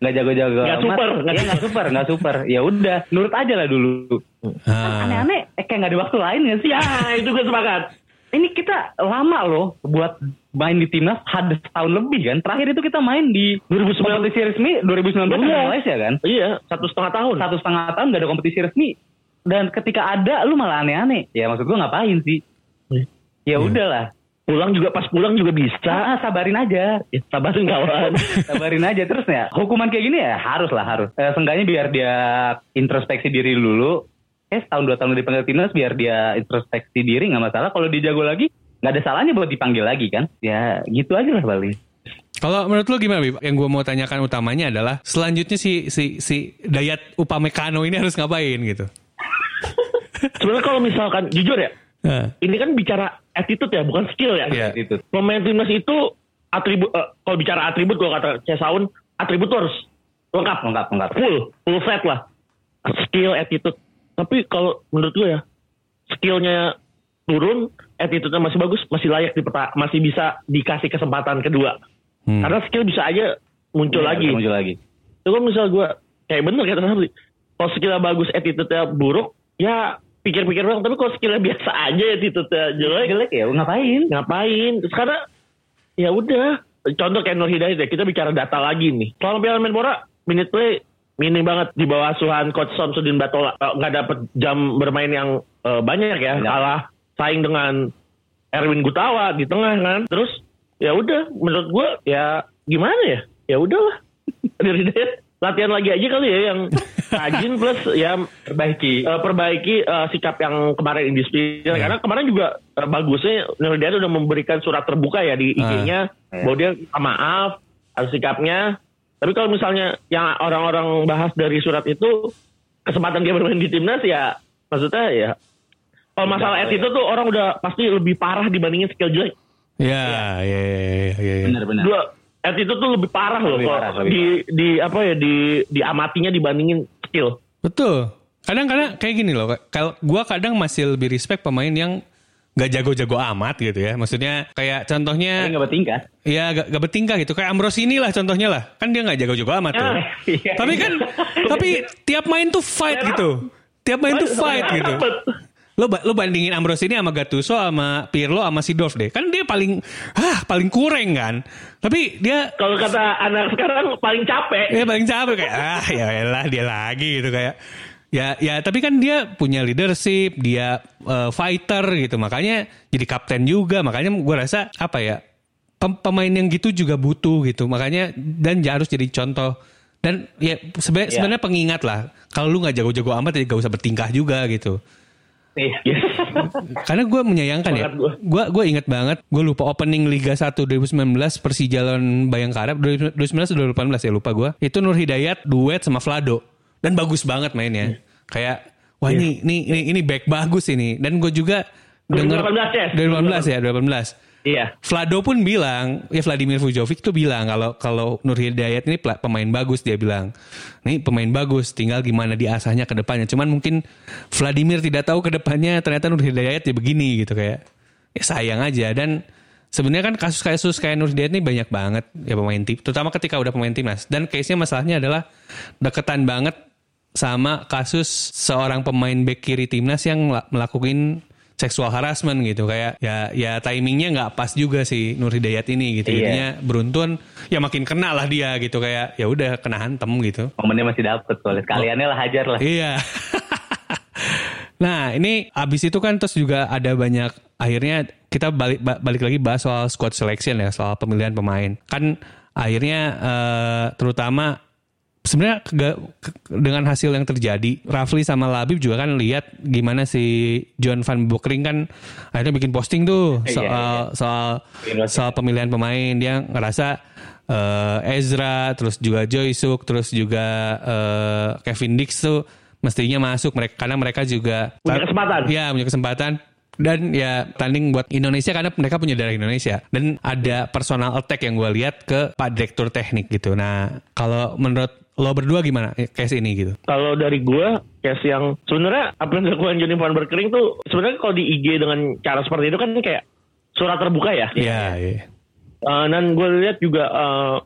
nggak jago-jago Nggak super, nggak Iya, nggak super nggak super ya udah nurut aja lah dulu Ah. aneh-aneh eh, kayak nggak ada waktu lain ya sih ya itu gue sepakat ini kita lama loh buat main di timnas ada setahun lebih kan. Terakhir itu kita main di 2019 kompetisi resmi 2019 Iya. di Malaysia kan? Iya satu setengah tahun. Satu setengah tahun gak ada kompetisi resmi dan ketika ada lu malah aneh-aneh. Ya maksud gua ngapain sih? Ya udahlah. Pulang juga pas pulang juga bisa. Ah, sabarin aja. Ya, sabarin kawan. Sabarin aja. Terus ya hukuman kayak gini ya? Harus lah harus. Eh, seenggaknya biar dia introspeksi diri dulu eh setahun dua tahun dipanggil timnas biar dia introspeksi diri nggak masalah. Kalau dia jago lagi nggak ada salahnya buat dipanggil lagi kan? Ya gitu aja lah paling Kalau menurut lo gimana, Bib? Yang gue mau tanyakan utamanya adalah selanjutnya si si si Dayat Upamecano ini harus ngapain gitu? sebenarnya kalau misalkan jujur ya Nah, ini kan bicara attitude ya bukan skill ya. Iya. itu pemain timnas itu atribut eh, kalau bicara atribut kalau kata Cesaun atribut tuh harus lengkap. Lengkap lengkap. Full full set lah. Skill attitude tapi kalau menurut gue ya skillnya turun attitude-nya masih bagus masih layak di masih bisa dikasih kesempatan kedua. Hmm. karena skill bisa aja muncul Iya, lagi. muncul lagi. Itu kan misal gue kayak bener kata Sabri kalau skillnya bagus attitude-nya buruk ya pikir-pikir doang. Tapi kalau skillnya biasa aja attitude-nya jelek. Jelek ya ngapain? Ngapain? Terus karena ya udah contoh kayak Nur Hidayat ya kita bicara data lagi nih. Kalau Piala Menpora minute play minim banget di bawah asuhan coach Samsudin Batola. Eh, nggak dapet jam bermain yang eh, banyak ya. Banyak. kalah saing dengan Erwin Gutawa di tengah kan. Terus ya udah menurut gue ya gimana ya? Ya udahlah. Nur Hidayat latihan lagi aja kali ya yang rajin plus ya perbaiki eh, perbaiki eh, sikap yang kemarin indisipliner Iya. karena kemarin juga eh, bagusnya Nur Hidayat udah memberikan surat terbuka ya di IG-nya. Iya. bahwa dia minta maaf atas sikapnya Tapi kalau misalnya yang orang-orang bahas dari surat itu kesempatan dia bermain di timnas ya maksudnya ya kalau masalah Udah, attitude tuh orang udah pasti lebih parah dibandingin skill jelek. Ya, ya, ya, ya, ya, ya. Benar-benar. Dua attitude tuh lebih parah loh Lebih kalau parah, lebih di di apa ya di diamatinya dibandingin skill. Betul. Kadang-kadang kayak gini loh. Kalau gua kadang masih lebih respect pemain yang gak jago-jago amat gitu ya. Maksudnya kayak contohnya nggak bertingkah. ya gak, gak bertingkah gitu. Kayak Ambrosini lah contohnya lah. Kan dia gak jago-jago amat tuh. Ah, iya. tapi kan tapi tiap main tuh fight gitu. Tiap main tuh fight gitu. Lo, lo bandingin Ambrosini sama Gattuso sama Pirlo sama Sidorf deh. Kan dia paling ah paling kurang kan. Tapi dia Kalau kata anak sekarang paling capek. Ya paling capek kayak ah ya elah dia lagi gitu kayak ya ya tapi kan dia punya leadership dia eh, fighter gitu. Makanya jadi kapten juga. Makanya gue rasa apa ya pem- pemain yang gitu juga butuh gitu. Makanya dan dia harus jadi contoh. Dan ya sebenarnya Ya. sebenarnya pengingat lah. Kalau lu nggak jago-jago amat ya gak usah bertingkah juga gitu. Iya. Yes. karena gue menyayangkan ya Semangat gue gue inget banget gue lupa opening Liga 1 2019 Persija lawan Bayangkara 2019 atau 2018 ya lupa gue itu Nur Hidayat duet sama Vlado dan bagus banget mainnya kayak wah ini ini ini ini back bagus ini dan gue juga denger 2018 ya? 2018 ya 2018 Iya. Vlado pun bilang, ya Vladimir Vujovic tuh bilang kalau kalau Nur Hidayat ini pemain bagus dia bilang. Ini pemain bagus, tinggal gimana diasahnya ke depannya. Cuman mungkin Vladimir tidak tahu ke depannya ternyata Nur Hidayat ya begini gitu kayak. Ya sayang aja dan sebenarnya kan kasus-kasus kayak Nur Hidayat ini banyak banget ya pemain tim, terutama ketika udah pemain timnas. Dan case-nya masalahnya adalah deketan banget sama kasus seorang pemain back kiri timnas yang mela- melakukan seksual harassment gitu kayak ya ya timingnya nggak pas juga sih Nur Hidayat ini gitu Iya. jadinya beruntun ya makin kena lah dia gitu kayak ya udah kena hantem gitu Momennya masih dapet soalnya. Sekaliannya lah hajar lah. iya nah ini abis itu kan terus juga ada banyak akhirnya kita balik ba- balik lagi bahas soal squad selection ya soal pemilihan pemain kan akhirnya eh, terutama sebenarnya dengan hasil yang terjadi Rafli sama Labib juga kan lihat gimana si John Van Bokering kan akhirnya bikin posting tuh Iya, soal iya. soal Bikin posting. soal pemilihan pemain dia ngerasa eh, Ezra terus juga Joy Suk terus juga eh, Kevin Dix tuh mestinya masuk mereka karena mereka juga Punya kesempatan. Iya punya kesempatan dan ya tanding buat Indonesia karena mereka punya darah Indonesia dan ada personal attack yang gue lihat ke Pak Direktur Teknik gitu. Nah kalau menurut lo berdua gimana case ini gitu? Kalau dari gua case yang sebenarnya apa yang dilakukan Johnny Van Berkering tuh sebenarnya kalau di IG dengan cara seperti itu kan kayak surat terbuka ya. Iya. iya. Eh, dan gue lihat juga eh,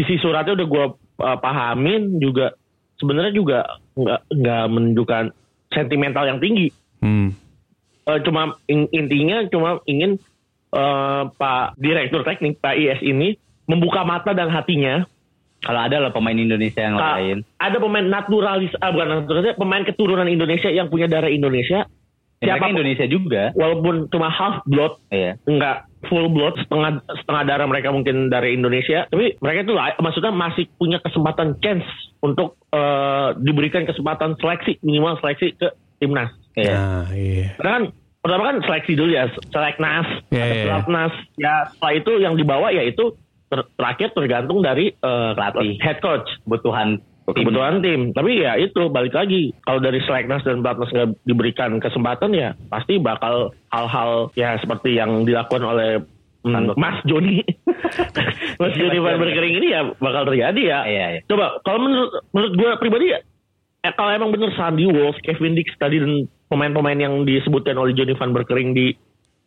isi suratnya udah gue pahamin juga sebenarnya juga nggak nggak menunjukkan sentimental yang tinggi. Hmm. Eh, cuma in- intinya cuma ingin eh, Pak Direktur Teknik Pak IS ini membuka mata dan hatinya. Kalau ada lah pemain Indonesia yang Ka- lain. Ada pemain naturalis, ah, bukan naturalis, pemain keturunan Indonesia yang punya darah Indonesia. Ya, mereka Siapa Indonesia juga. walaupun cuma half blood, Iya. enggak full blood, setengah setengah darah mereka mungkin dari Indonesia, tapi mereka itu lah- maksudnya masih punya kesempatan chance untuk eh, diberikan kesempatan seleksi minimal seleksi ke timnas. Iya. Nah, iya. Karena kan pertama kan seleksi dulu ya, seleknas, Iya, ada iya. pelatnas. Ya setelah itu yang dibawa ya itu ter- terakhir tergantung dari eh, Pelatih. head coach Kebutuhan kebutuhan tim. Tapi ya itu balik lagi kalau dari seleknas dan pelatnas nggak diberikan kesempatan ya pasti bakal hal-hal ya seperti yang dilakukan oleh mm, Beek. Mas Joni, Mas Joni Van Berkering ini ya bakal terjadi ya. Iya, iya. Coba kalau menurut menurut gue pribadi ya eh, kalau emang bener Sandy Wolf, Kevin Dix tadi dan pemain-pemain yang disebutkan oleh Johnny Van Berkering di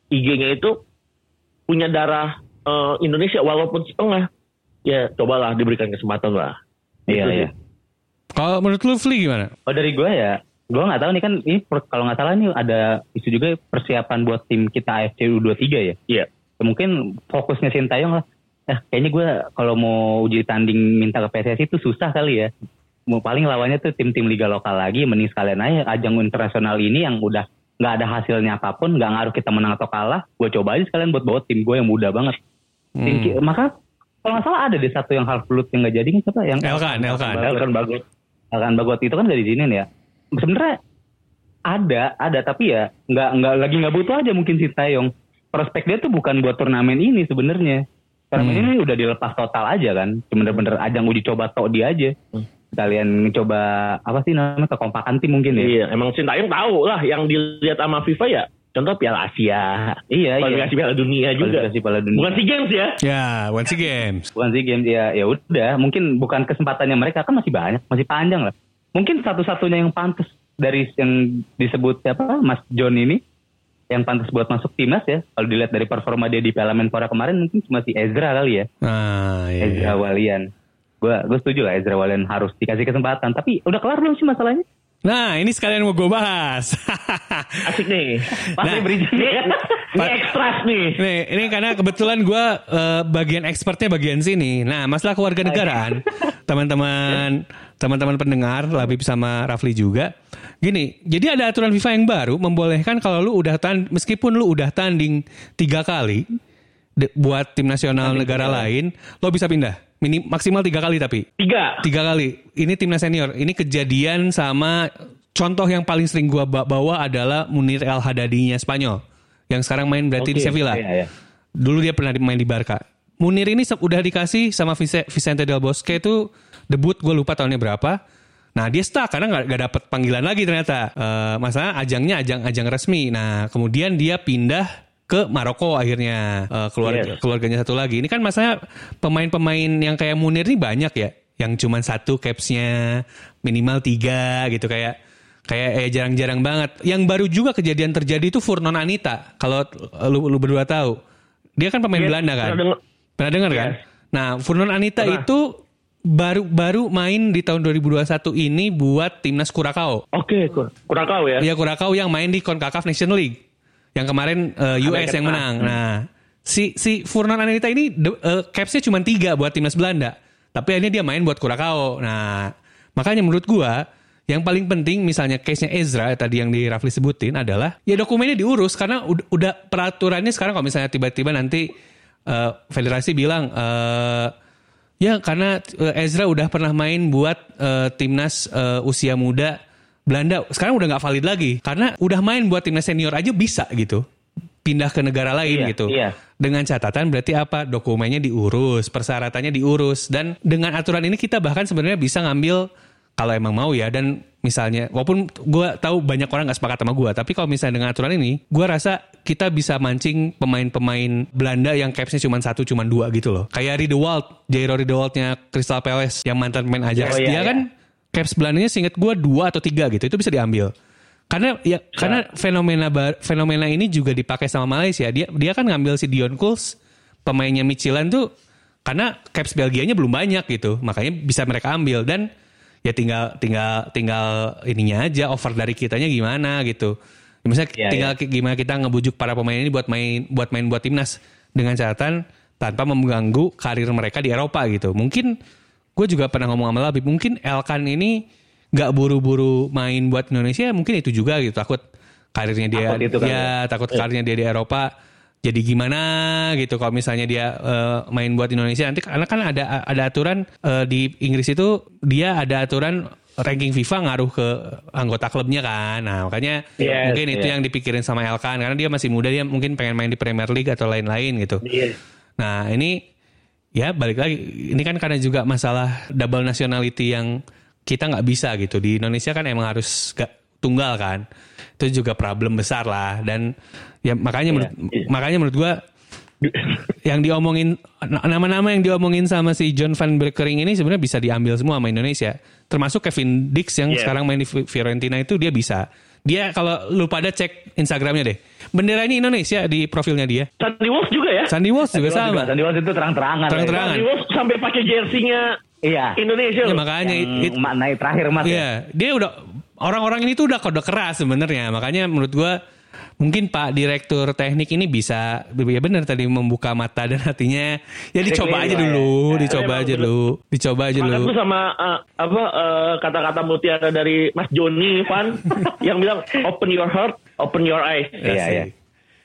IG-nya itu punya darah eh, Indonesia walaupun setengah ya cobalah diberikan kesempatan lah. Iya, Itu sih. iya. Kalau menurut lu Fli gimana? Oh dari gue ya, gue nggak tahu nih kan ini per- kalau nggak salah nih ada isu juga persiapan buat tim kita AFC U23 ya. Iya. Ya, mungkin fokusnya Sintayong lah. Eh, kayaknya gue kalau mau uji tanding minta ke PSSI itu susah kali ya. Mau paling lawannya tuh tim-tim liga lokal lagi, mending sekalian aja ajang internasional ini yang udah nggak ada hasilnya apa pun, nggak ngaruh kita menang atau kalah, gue coba aja sekalian buat bawa tim gue yang muda banget. Hmm. maka kalau nggak salah ada deh satu yang half blood yang nggak jadi siapa yang Elkan, Elkan. Elkan bagus. Elkan Bagot itu kan gak diizinin ya. Sebenarnya ada, ada tapi ya nggak nggak lagi nggak butuh aja mungkin si Tayong. Prospek dia tuh bukan buat turnamen ini sebenarnya. Sekarang Hmm. ini udah dilepas total aja kan. Bener-bener ajang uji coba tok dia aja. Kalian coba apa sih namanya kekompakan tim mungkin ya? Iya, emang Sintayong tahu lah yang dilihat sama FIFA ya. Contoh Piala Asia, Iya, iya. kualifikasi Piala Dunia juga. Kualifikasi Piala Dunia. Bukan SEA Games ya. Ya, once games. bukan sih game ya ya udah mungkin bukan kesempatannya mereka kan masih banyak masih panjang lah mungkin satu-satunya yang pantas dari yang disebut siapa Mas John ini yang pantas buat masuk timnas ya kalau dilihat dari performa dia di Piala Menpora kemarin mungkin cuma si Ezra kali ya Nah, iya, iya. Ezra Walian gue gue setuju lah Ezra Walian harus dikasih kesempatan tapi udah kelar belum sih masalahnya Nah, ini sekalian mau gue bahas. Asik nih. Pas Nah. bridging Ini, ini ekstras nih. Nih, ini karena kebetulan gue eh, bagian expertnya bagian sini. Nah, masalah keluarga negaraan, teman-teman, teman-teman pendengar, Labib sama Rafli juga. Gini, jadi ada aturan FIFA yang baru membolehkan kalau lu udah tan, meskipun lu udah tanding tiga kali de- buat tim nasional negara lain, lo bisa pindah. Mini, maksimal tiga kali tapi Tiga. tiga kali. Ini timnas senior. Ini kejadian sama contoh yang paling sering gua ba- bawa adalah Munir El Hadadinya Spanyol, yang sekarang main berarti di Oke, Sevilla. iya, iya. Dulu dia pernah di- main di Barca. Munir ini udah dikasih sama Vice- Vicente Del Bosque itu debut gue lupa tahunnya berapa. Nah dia stuck karena nggak nggak dapet panggilan lagi ternyata. Eh masalah ajangnya ajang ajang resmi. Nah kemudian dia pindah ke Maroko akhirnya Eh, keluarga Yes. keluarganya satu lagi. Ini kan masalah pemain-pemain yang kayak Munir ini banyak ya, yang cuman satu capsnya minimal tiga gitu kayak kayak eh, jarang-jarang banget. Yang baru juga kejadian terjadi itu Furnon Anita. Kalau lu, lu berdua tahu, dia kan pemain Iya, Belanda kan. pernah dengar kan? Yes. Nah, Furnon Anita Pernah. itu baru baru main di tahun 2021 ini buat timnas Kurakao. Oke, kur- kurang tahu ya. Ya Kurakao yang main di CONCACAF Nation League. Yang kemarin eh, US yang menang. Nah, si si Furnon Anita ini eh, capsnya cuma tiga buat timnas Belanda. Tapi akhirnya dia main buat Kurakao. Nah, makanya menurut gua yang paling penting misalnya case-nya Ezra tadi yang di Rafli sebutin adalah ya dokumennya diurus karena udah, udah peraturannya sekarang kalau misalnya tiba-tiba nanti eh, federasi bilang eh, ya karena Ezra udah pernah main buat eh, timnas eh, usia muda Belanda sekarang udah nggak valid lagi karena udah main buat timnas senior aja bisa gitu. Pindah ke negara lain Iya, gitu. iya. dengan catatan berarti apa? Dokumennya diurus persyaratannya diurus dan dengan aturan ini kita bahkan sebenarnya bisa ngambil kalau emang mau ya. Dan misalnya walaupun gue tahu banyak orang nggak sepakat sama gue tapi kalau misalnya dengan aturan ini gue rasa kita bisa mancing pemain-pemain Belanda yang capsnya cuma satu cuma dua gitu loh. Kayak Riedewald Jairo Riedewaldnya Crystal Palace yang mantan pemain Ajax. Oh, iya, dia iya. kan caps Belandanya seinget gue dua atau tiga gitu itu bisa diambil. Karena ya karena fenomena bar- fenomena ini juga dipakai sama Malaysia. Dia dia kan ngambil si Dion Kuls pemainnya Michelin tuh karena caps Belgianya belum banyak gitu. Makanya bisa mereka ambil. Dan ya tinggal tinggal tinggal ininya aja offer dari kitanya gimana gitu. Misalnya Iya, tinggal ki- gimana kita ngebujuk para pemain ini buat main buat main buat timnas. Dengan catatan tanpa mengganggu karir mereka di Eropa gitu. Mungkin gue juga pernah ngomong sama Labib mungkin Elkan ini nggak buru-buru main buat Indonesia mungkin itu juga gitu. Takut karirnya dia Takut itu kan ya takut karirnya dia di Eropa jadi gimana gitu. Kalau misalnya dia eh, main buat Indonesia nanti karena kan ada ada aturan eh, di Inggris itu dia ada aturan ranking FIFA ngaruh ke anggota klubnya kan. Nah makanya Yes, mungkin itu yes. yang dipikirin sama Elkan karena dia masih muda dia mungkin pengen main di Premier League atau lain-lain gitu. Iya. Nah ini ya balik lagi. Ini kan karena juga masalah double nationality yang kita nggak bisa gitu. Di Indonesia kan emang harus gak tunggal kan. Itu juga problem besar lah. Dan ya makanya menurut iya. makanya menurut gua yang diomongin nama-nama yang diomongin sama si John van Breukering ini sebenarnya bisa diambil semua sama Indonesia. Termasuk Kevin Dix yang Yes. sekarang main di Fi- Fiorentina itu dia bisa dia kalau lu pada cek Instagramnya deh bendera ini Indonesia di profilnya dia Sandy Wolf juga ya. Sandy Walsh juga Sandy sama Sandy Walsh itu terang-terangan. Terang-terangan. Sandy Wolf sampai pakai jersinya Iya. Indonesia Ya, makanya Yang it- maknai terakhir mas. ya. Iya, dia udah orang-orang ini tuh udah kode keras sebenarnya. Makanya menurut gua mungkin Pak Direktur Teknik ini bisa ya benar tadi membuka mata dan hatinya. Ya dicoba aja dulu, ya. dicoba Emang aja bener. dulu, dicoba aja dulu. tuh sama uh, apa uh, kata-kata mutiara dari Mas Joni Van yang bilang open your heart, open your eyes. Iya, iya.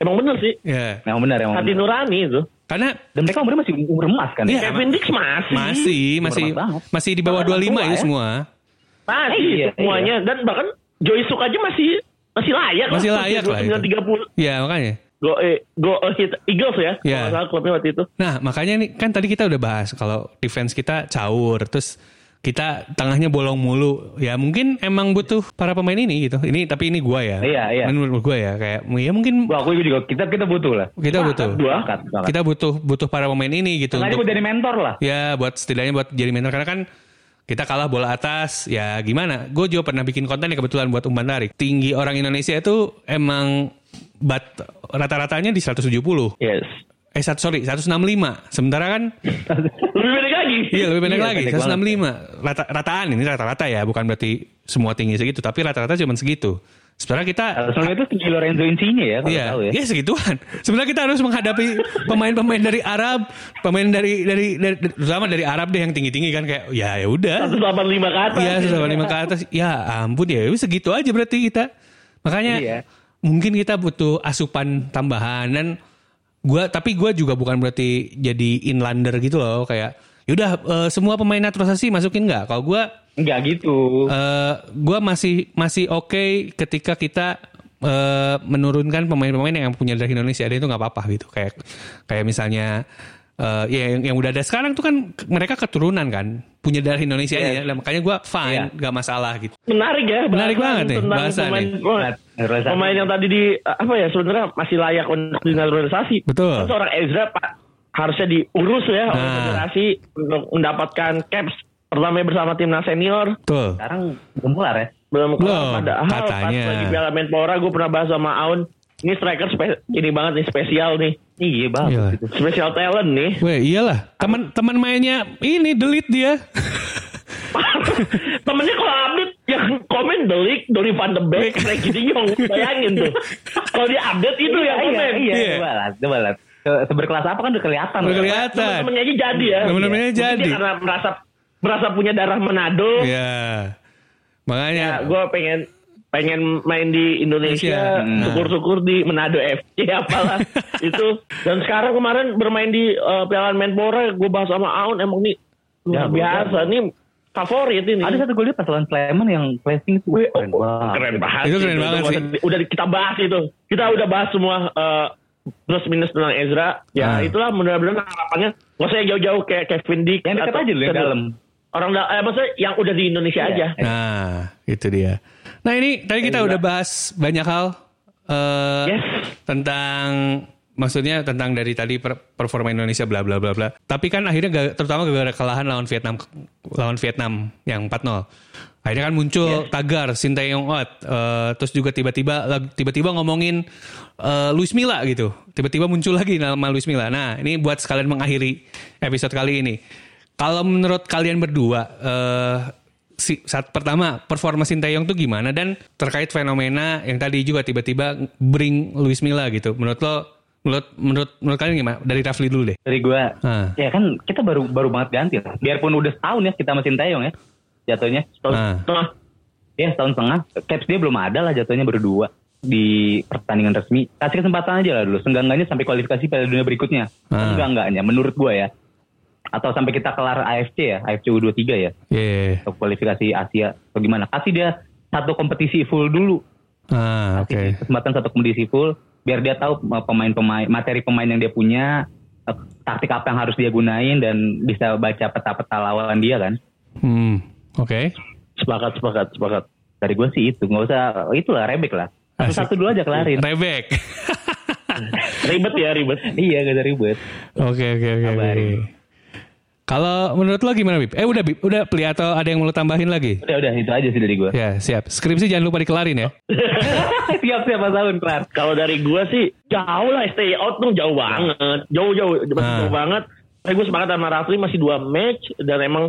Emang bener sih. Ya, Memang benar emang. Hati benar. nurani itu. karena Dan mereka umurnya masih umur emas kan? Iya. ya? Kevin Dix masih. masih masih masih di bawah Orang 25 tua, itu ya. semua. Masih Iya, semuanya dan bahkan Joy Suk aja masih masih layak Masih layak lah itu. 29 30. Ya makanya. Go eh, Go Hit Eagles ya. Iya. Kalau klubnya waktu itu. Nah, makanya nih kan tadi kita udah bahas kalau defense kita caur, terus kita tengahnya bolong mulu. Ya mungkin emang butuh para pemain ini gitu. Ini tapi ini gua ya. Iya, iya. Menurut gua ya kayak ya mungkin Gua aku juga kita kita butuh lah. kita butuh. Dua. Kita butuh butuh para pemain ini gitu untuk buat jadi mentor lah. ya buat setidaknya buat jadi mentor karena kan kita kalah bola atas ya gimana? Gue juga pernah bikin konten ya kebetulan buat umpan tarik. Tinggi orang Indonesia itu emang bat rata-ratanya di 170 Yes. eh sat- sorry 165 sementara kan Lebih pendek lagi. iya lebih pendek Iya, lagi pendek 165 Rata, rataan ini rata-rata ya bukan berarti semua tinggi segitu tapi rata-rata cuma segitu sementara kita Soalnya itu tinggi Lorenzo Insigne ya kalau Iya, tahu ya. iya segituan. Sebenarnya kita harus menghadapi pemain-pemain dari Arab, pemain dari dari, dari terutama dari Arab deh yang tinggi-tinggi kan kayak ya ya udah. 185 ke atas. Iya, 185 ke atas. Ya ampun ya, segitu aja berarti kita. Makanya Iya. mungkin kita butuh asupan tambahan dan gua tapi gua juga bukan berarti jadi inlander gitu loh kayak yaudah eh, semua pemain naturalisasi masukin nggak? Kalau gua Enggak gitu. eh gue masih masih oke ketika kita eh, menurunkan pemain-pemain yang punya dari Indonesia ada itu nggak apa-apa gitu kayak kayak misalnya eh ya yang, yang udah ada sekarang tuh kan mereka keturunan kan punya darah Indonesia Yes. ya makanya gue fine Iya. nggak masalah gitu Menarik ya. Menarik banget nih, bahasan pemain, nih. pemain, pemain yang tadi di apa ya sebenarnya masih layak untuk dinaturalisasi. Betul. Seorang Ezra Pak harusnya diurus ya oleh Nah. federasi untuk mendapatkan caps pertama bersama timnas senior. tuh Sekarang belum kelar ya. Belum kelar. Padahal pas katanya. lagi Piala Menpora gue pernah bahas sama Aun. Ini striker spe- ini banget nih spesial nih. Iya bagus Iya. itu. Spesial talent nih. Weh iyalah teman teman mainnya ini delete dia Temennya kalau update yang komen Delik, Donny van de Beek, Frankie de Jong. Bayangin tuh. Kalau dia update itu yang Iya, komen. iya, Iya. coba lah, coba lah. Se- Seberkelas apa kan udah kelihatan. Udah kelihatan. Temen-temennya aja jadi ya. Temen-temennya jadi. dia karena merasa merasa punya darah Manado. ya makanya Ya, gue pengen pengen main di Indonesia. Nah. syukur-syukur di Manado FC apalah itu. Dan sekarang kemarin bermain di uh, Piala Menpora, gue bahas sama Aun emang nih luar Ya, biasa nih favorit ini. Ada satu gue lihat pas lawan Sleman yang flashing itu Wih, keren oh, banget. keren banget. Itu keren banget sih. Udah kita bahas itu. Kita udah bahas semua uh, plus minus tentang Ezra. Ya Ah. itulah mudah-mudahan harapannya. Nggak usah yang jauh-jauh kayak Kevin Dick. Yang dekat aja dulu yang dalam. Orang eh, maksudnya yang udah di Indonesia Iya. aja. Nah, itu dia. Nah, ini tadi kita udah bahas banyak hal eh Yes. tentang maksudnya tentang dari tadi per- performa Indonesia bla bla bla bla. Tapi kan akhirnya terutama gara-gara kalahan lawan Vietnam lawan Vietnam yang 4-0. Akhirnya kan muncul Tagar, Sinteyong Ot, eh, terus juga tiba-tiba tiba-tiba ngomongin eh, Luis Milla gitu. Tiba-tiba muncul lagi nama Luis Milla. Nah, ini buat sekalian mengakhiri episode kali ini. Kalau menurut kalian berdua eh si, saat pertama performa Sinteyong tuh gimana dan terkait fenomena yang tadi juga tiba-tiba bring Luis Milla gitu. Menurut lo menurut menurut menurut kalian gimana? Dari Rafli dulu deh. Dari gue, Ah. ya kan kita baru baru banget ganti lah. Biarpun udah setahun ya kita sama Sintayong ya jatuhnya. Setahun Ah. setengah. Ya setahun setengah. Caps dia belum ada lah jatuhnya berdua di pertandingan resmi. Kasih kesempatan aja lah dulu. Senggangannya sampai kualifikasi Piala Dunia berikutnya. Ah. Enggak enggaknya menurut gue ya. Atau sampai kita kelar AFC ya, AFC U23 ya. Yeah. Atau kualifikasi Asia atau gimana. Kasih dia satu kompetisi full dulu. Ah, oke. Kasih kesempatan satu kompetisi full biar dia tahu pemain-pemain materi pemain yang dia punya uh, taktik apa yang harus dia gunain dan bisa baca peta-peta lawan dia kan Hmm, oke. Sepakat, sepakat, sepakat. dari gue sih itu nggak usah itulah rebek lah Asik. satu dulu aja kelarin Rebek. Ribet ya, ribet. iya gak ada ribet Oke, oke, oke. Kalau menurut lo gimana, Bib? Eh udah, Bib. Udah peli atau ada yang mau lo tambahin lagi? udah udah itu aja sih dari gue Ya, siap. Skripsi jangan lupa dikelarin ya. siap siap Mas Aun kelar Kalau dari gua sih jauh lah stay out tuh jauh banget. Jauh jauh masih Ah. jauh banget. Tapi gue sepakat sama Rafli masih dua match dan emang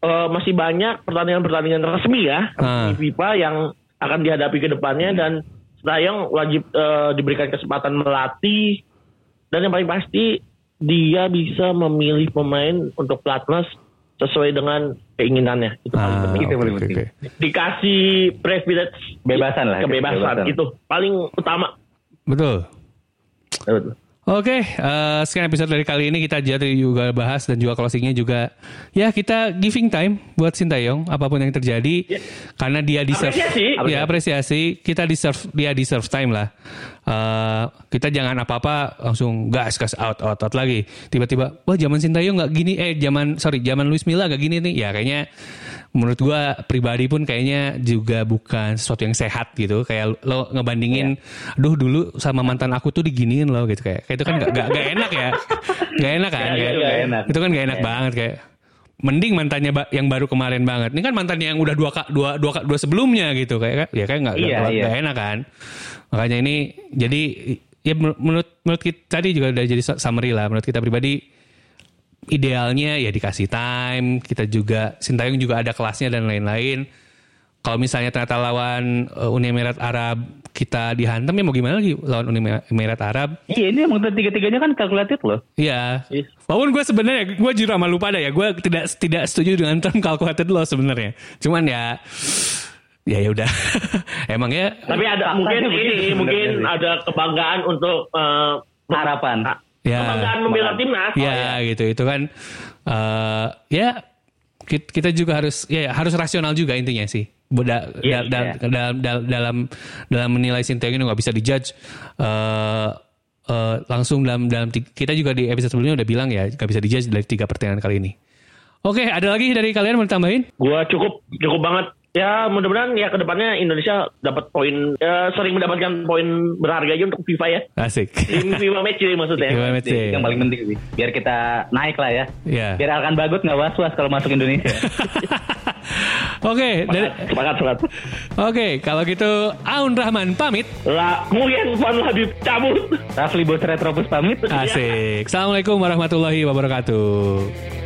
eh, masih banyak pertandingan-pertandingan resmi ya Ah. di FIFA yang akan dihadapi ke depannya dan Sintayong wajib eh, diberikan kesempatan melatih dan yang paling pasti dia bisa memilih pemain untuk platnas sesuai dengan keinginannya itu paling Ah, penting. Itu paling penting. oke. Dikasih privilege Bebasan lah, kebebasan kebebasan. itu paling utama. Betul. Oke, eh, sekian episode dari kali ini kita jadi juga bahas dan juga closingnya juga ya kita giving time buat Sintayong apa pun yang terjadi karena dia deserve Apresiasi. ya apresiasi kita deserve dia deserve time lah. Eh, kita jangan apa-apa langsung gas gas out out out lagi. Tiba-tiba wah zaman Sintayong nggak gini eh zaman sorry zaman Luis Milla nggak gini nih. Ya kayaknya menurut gua pribadi pun kayaknya juga bukan sesuatu yang sehat gitu. Kayak lo ngebandingin, duh dulu sama mantan aku tuh diginiin lo gitu kayak. Kayak itu kan gak, gak, gak enak ya, gak enak kan? Ya, kayak, itu nggak enak. Itu kan gak enak banget kayak. Mending mantannya yang baru kemarin banget. Ini kan mantannya yang udah dua dua dua, dua sebelumnya gitu kayak ya kayak nggak Iya, nggak iya. nggak enak kan. Makanya ini jadi ya menur- menurut menurut kita tadi juga udah jadi summary lah menurut kita pribadi idealnya ya dikasih time kita juga Sintayong juga ada kelasnya dan lain-lain kalau misalnya ternyata lawan uh, Uni Emirat Arab kita dihantam ya mau gimana lagi lawan Uni Emirat Arab Iya ini emang tiga-tiganya kan kalkulatif loh. Iya. Iya. Walaupun gue sebenarnya gue jujur sama lu pada ya, gue tidak tidak setuju dengan term calculated loss sebenarnya. Cuman ya ya ya udah. Emang ya Tapi ada mungkin ini mungkin ada kebanggaan untuk eh, Harapan. Ya kebanggaan membela timnas. ya gitu itu kan eh ya kit- kita juga harus ya harus rasional juga intinya sih. Boda, Iya, da- da- iya. dalam dalam menilai Sintayong ini nggak bisa dijudge eh eh, langsung dalam dalam kita juga di episode sebelumnya udah bilang ya nggak bisa dijudge dari tiga pertandingan kali ini. Oke, ada lagi dari kalian mau ditambahin? Gua cukup cukup banget. Ya mudah-mudahan ya ke depannya Indonesia dapat poin ya, sering mendapatkan poin berharga aja untuk FIFA ya. Asik. Tim FIFA match ini maksudnya. Gimana, Itu Cik? yang paling penting sih. Biar kita naik lah ya. Iya. Biar akan bagut nggak was-was kalau masuk Indonesia. Oke, dari Semangat semangat. Oke, kalau gitu Aun Rahman pamit. Lah, kemudian Van Habib cabut. Rafli Bos Retropus pamit. Asik. Assalamualaikum warahmatullahi wabarakatuh.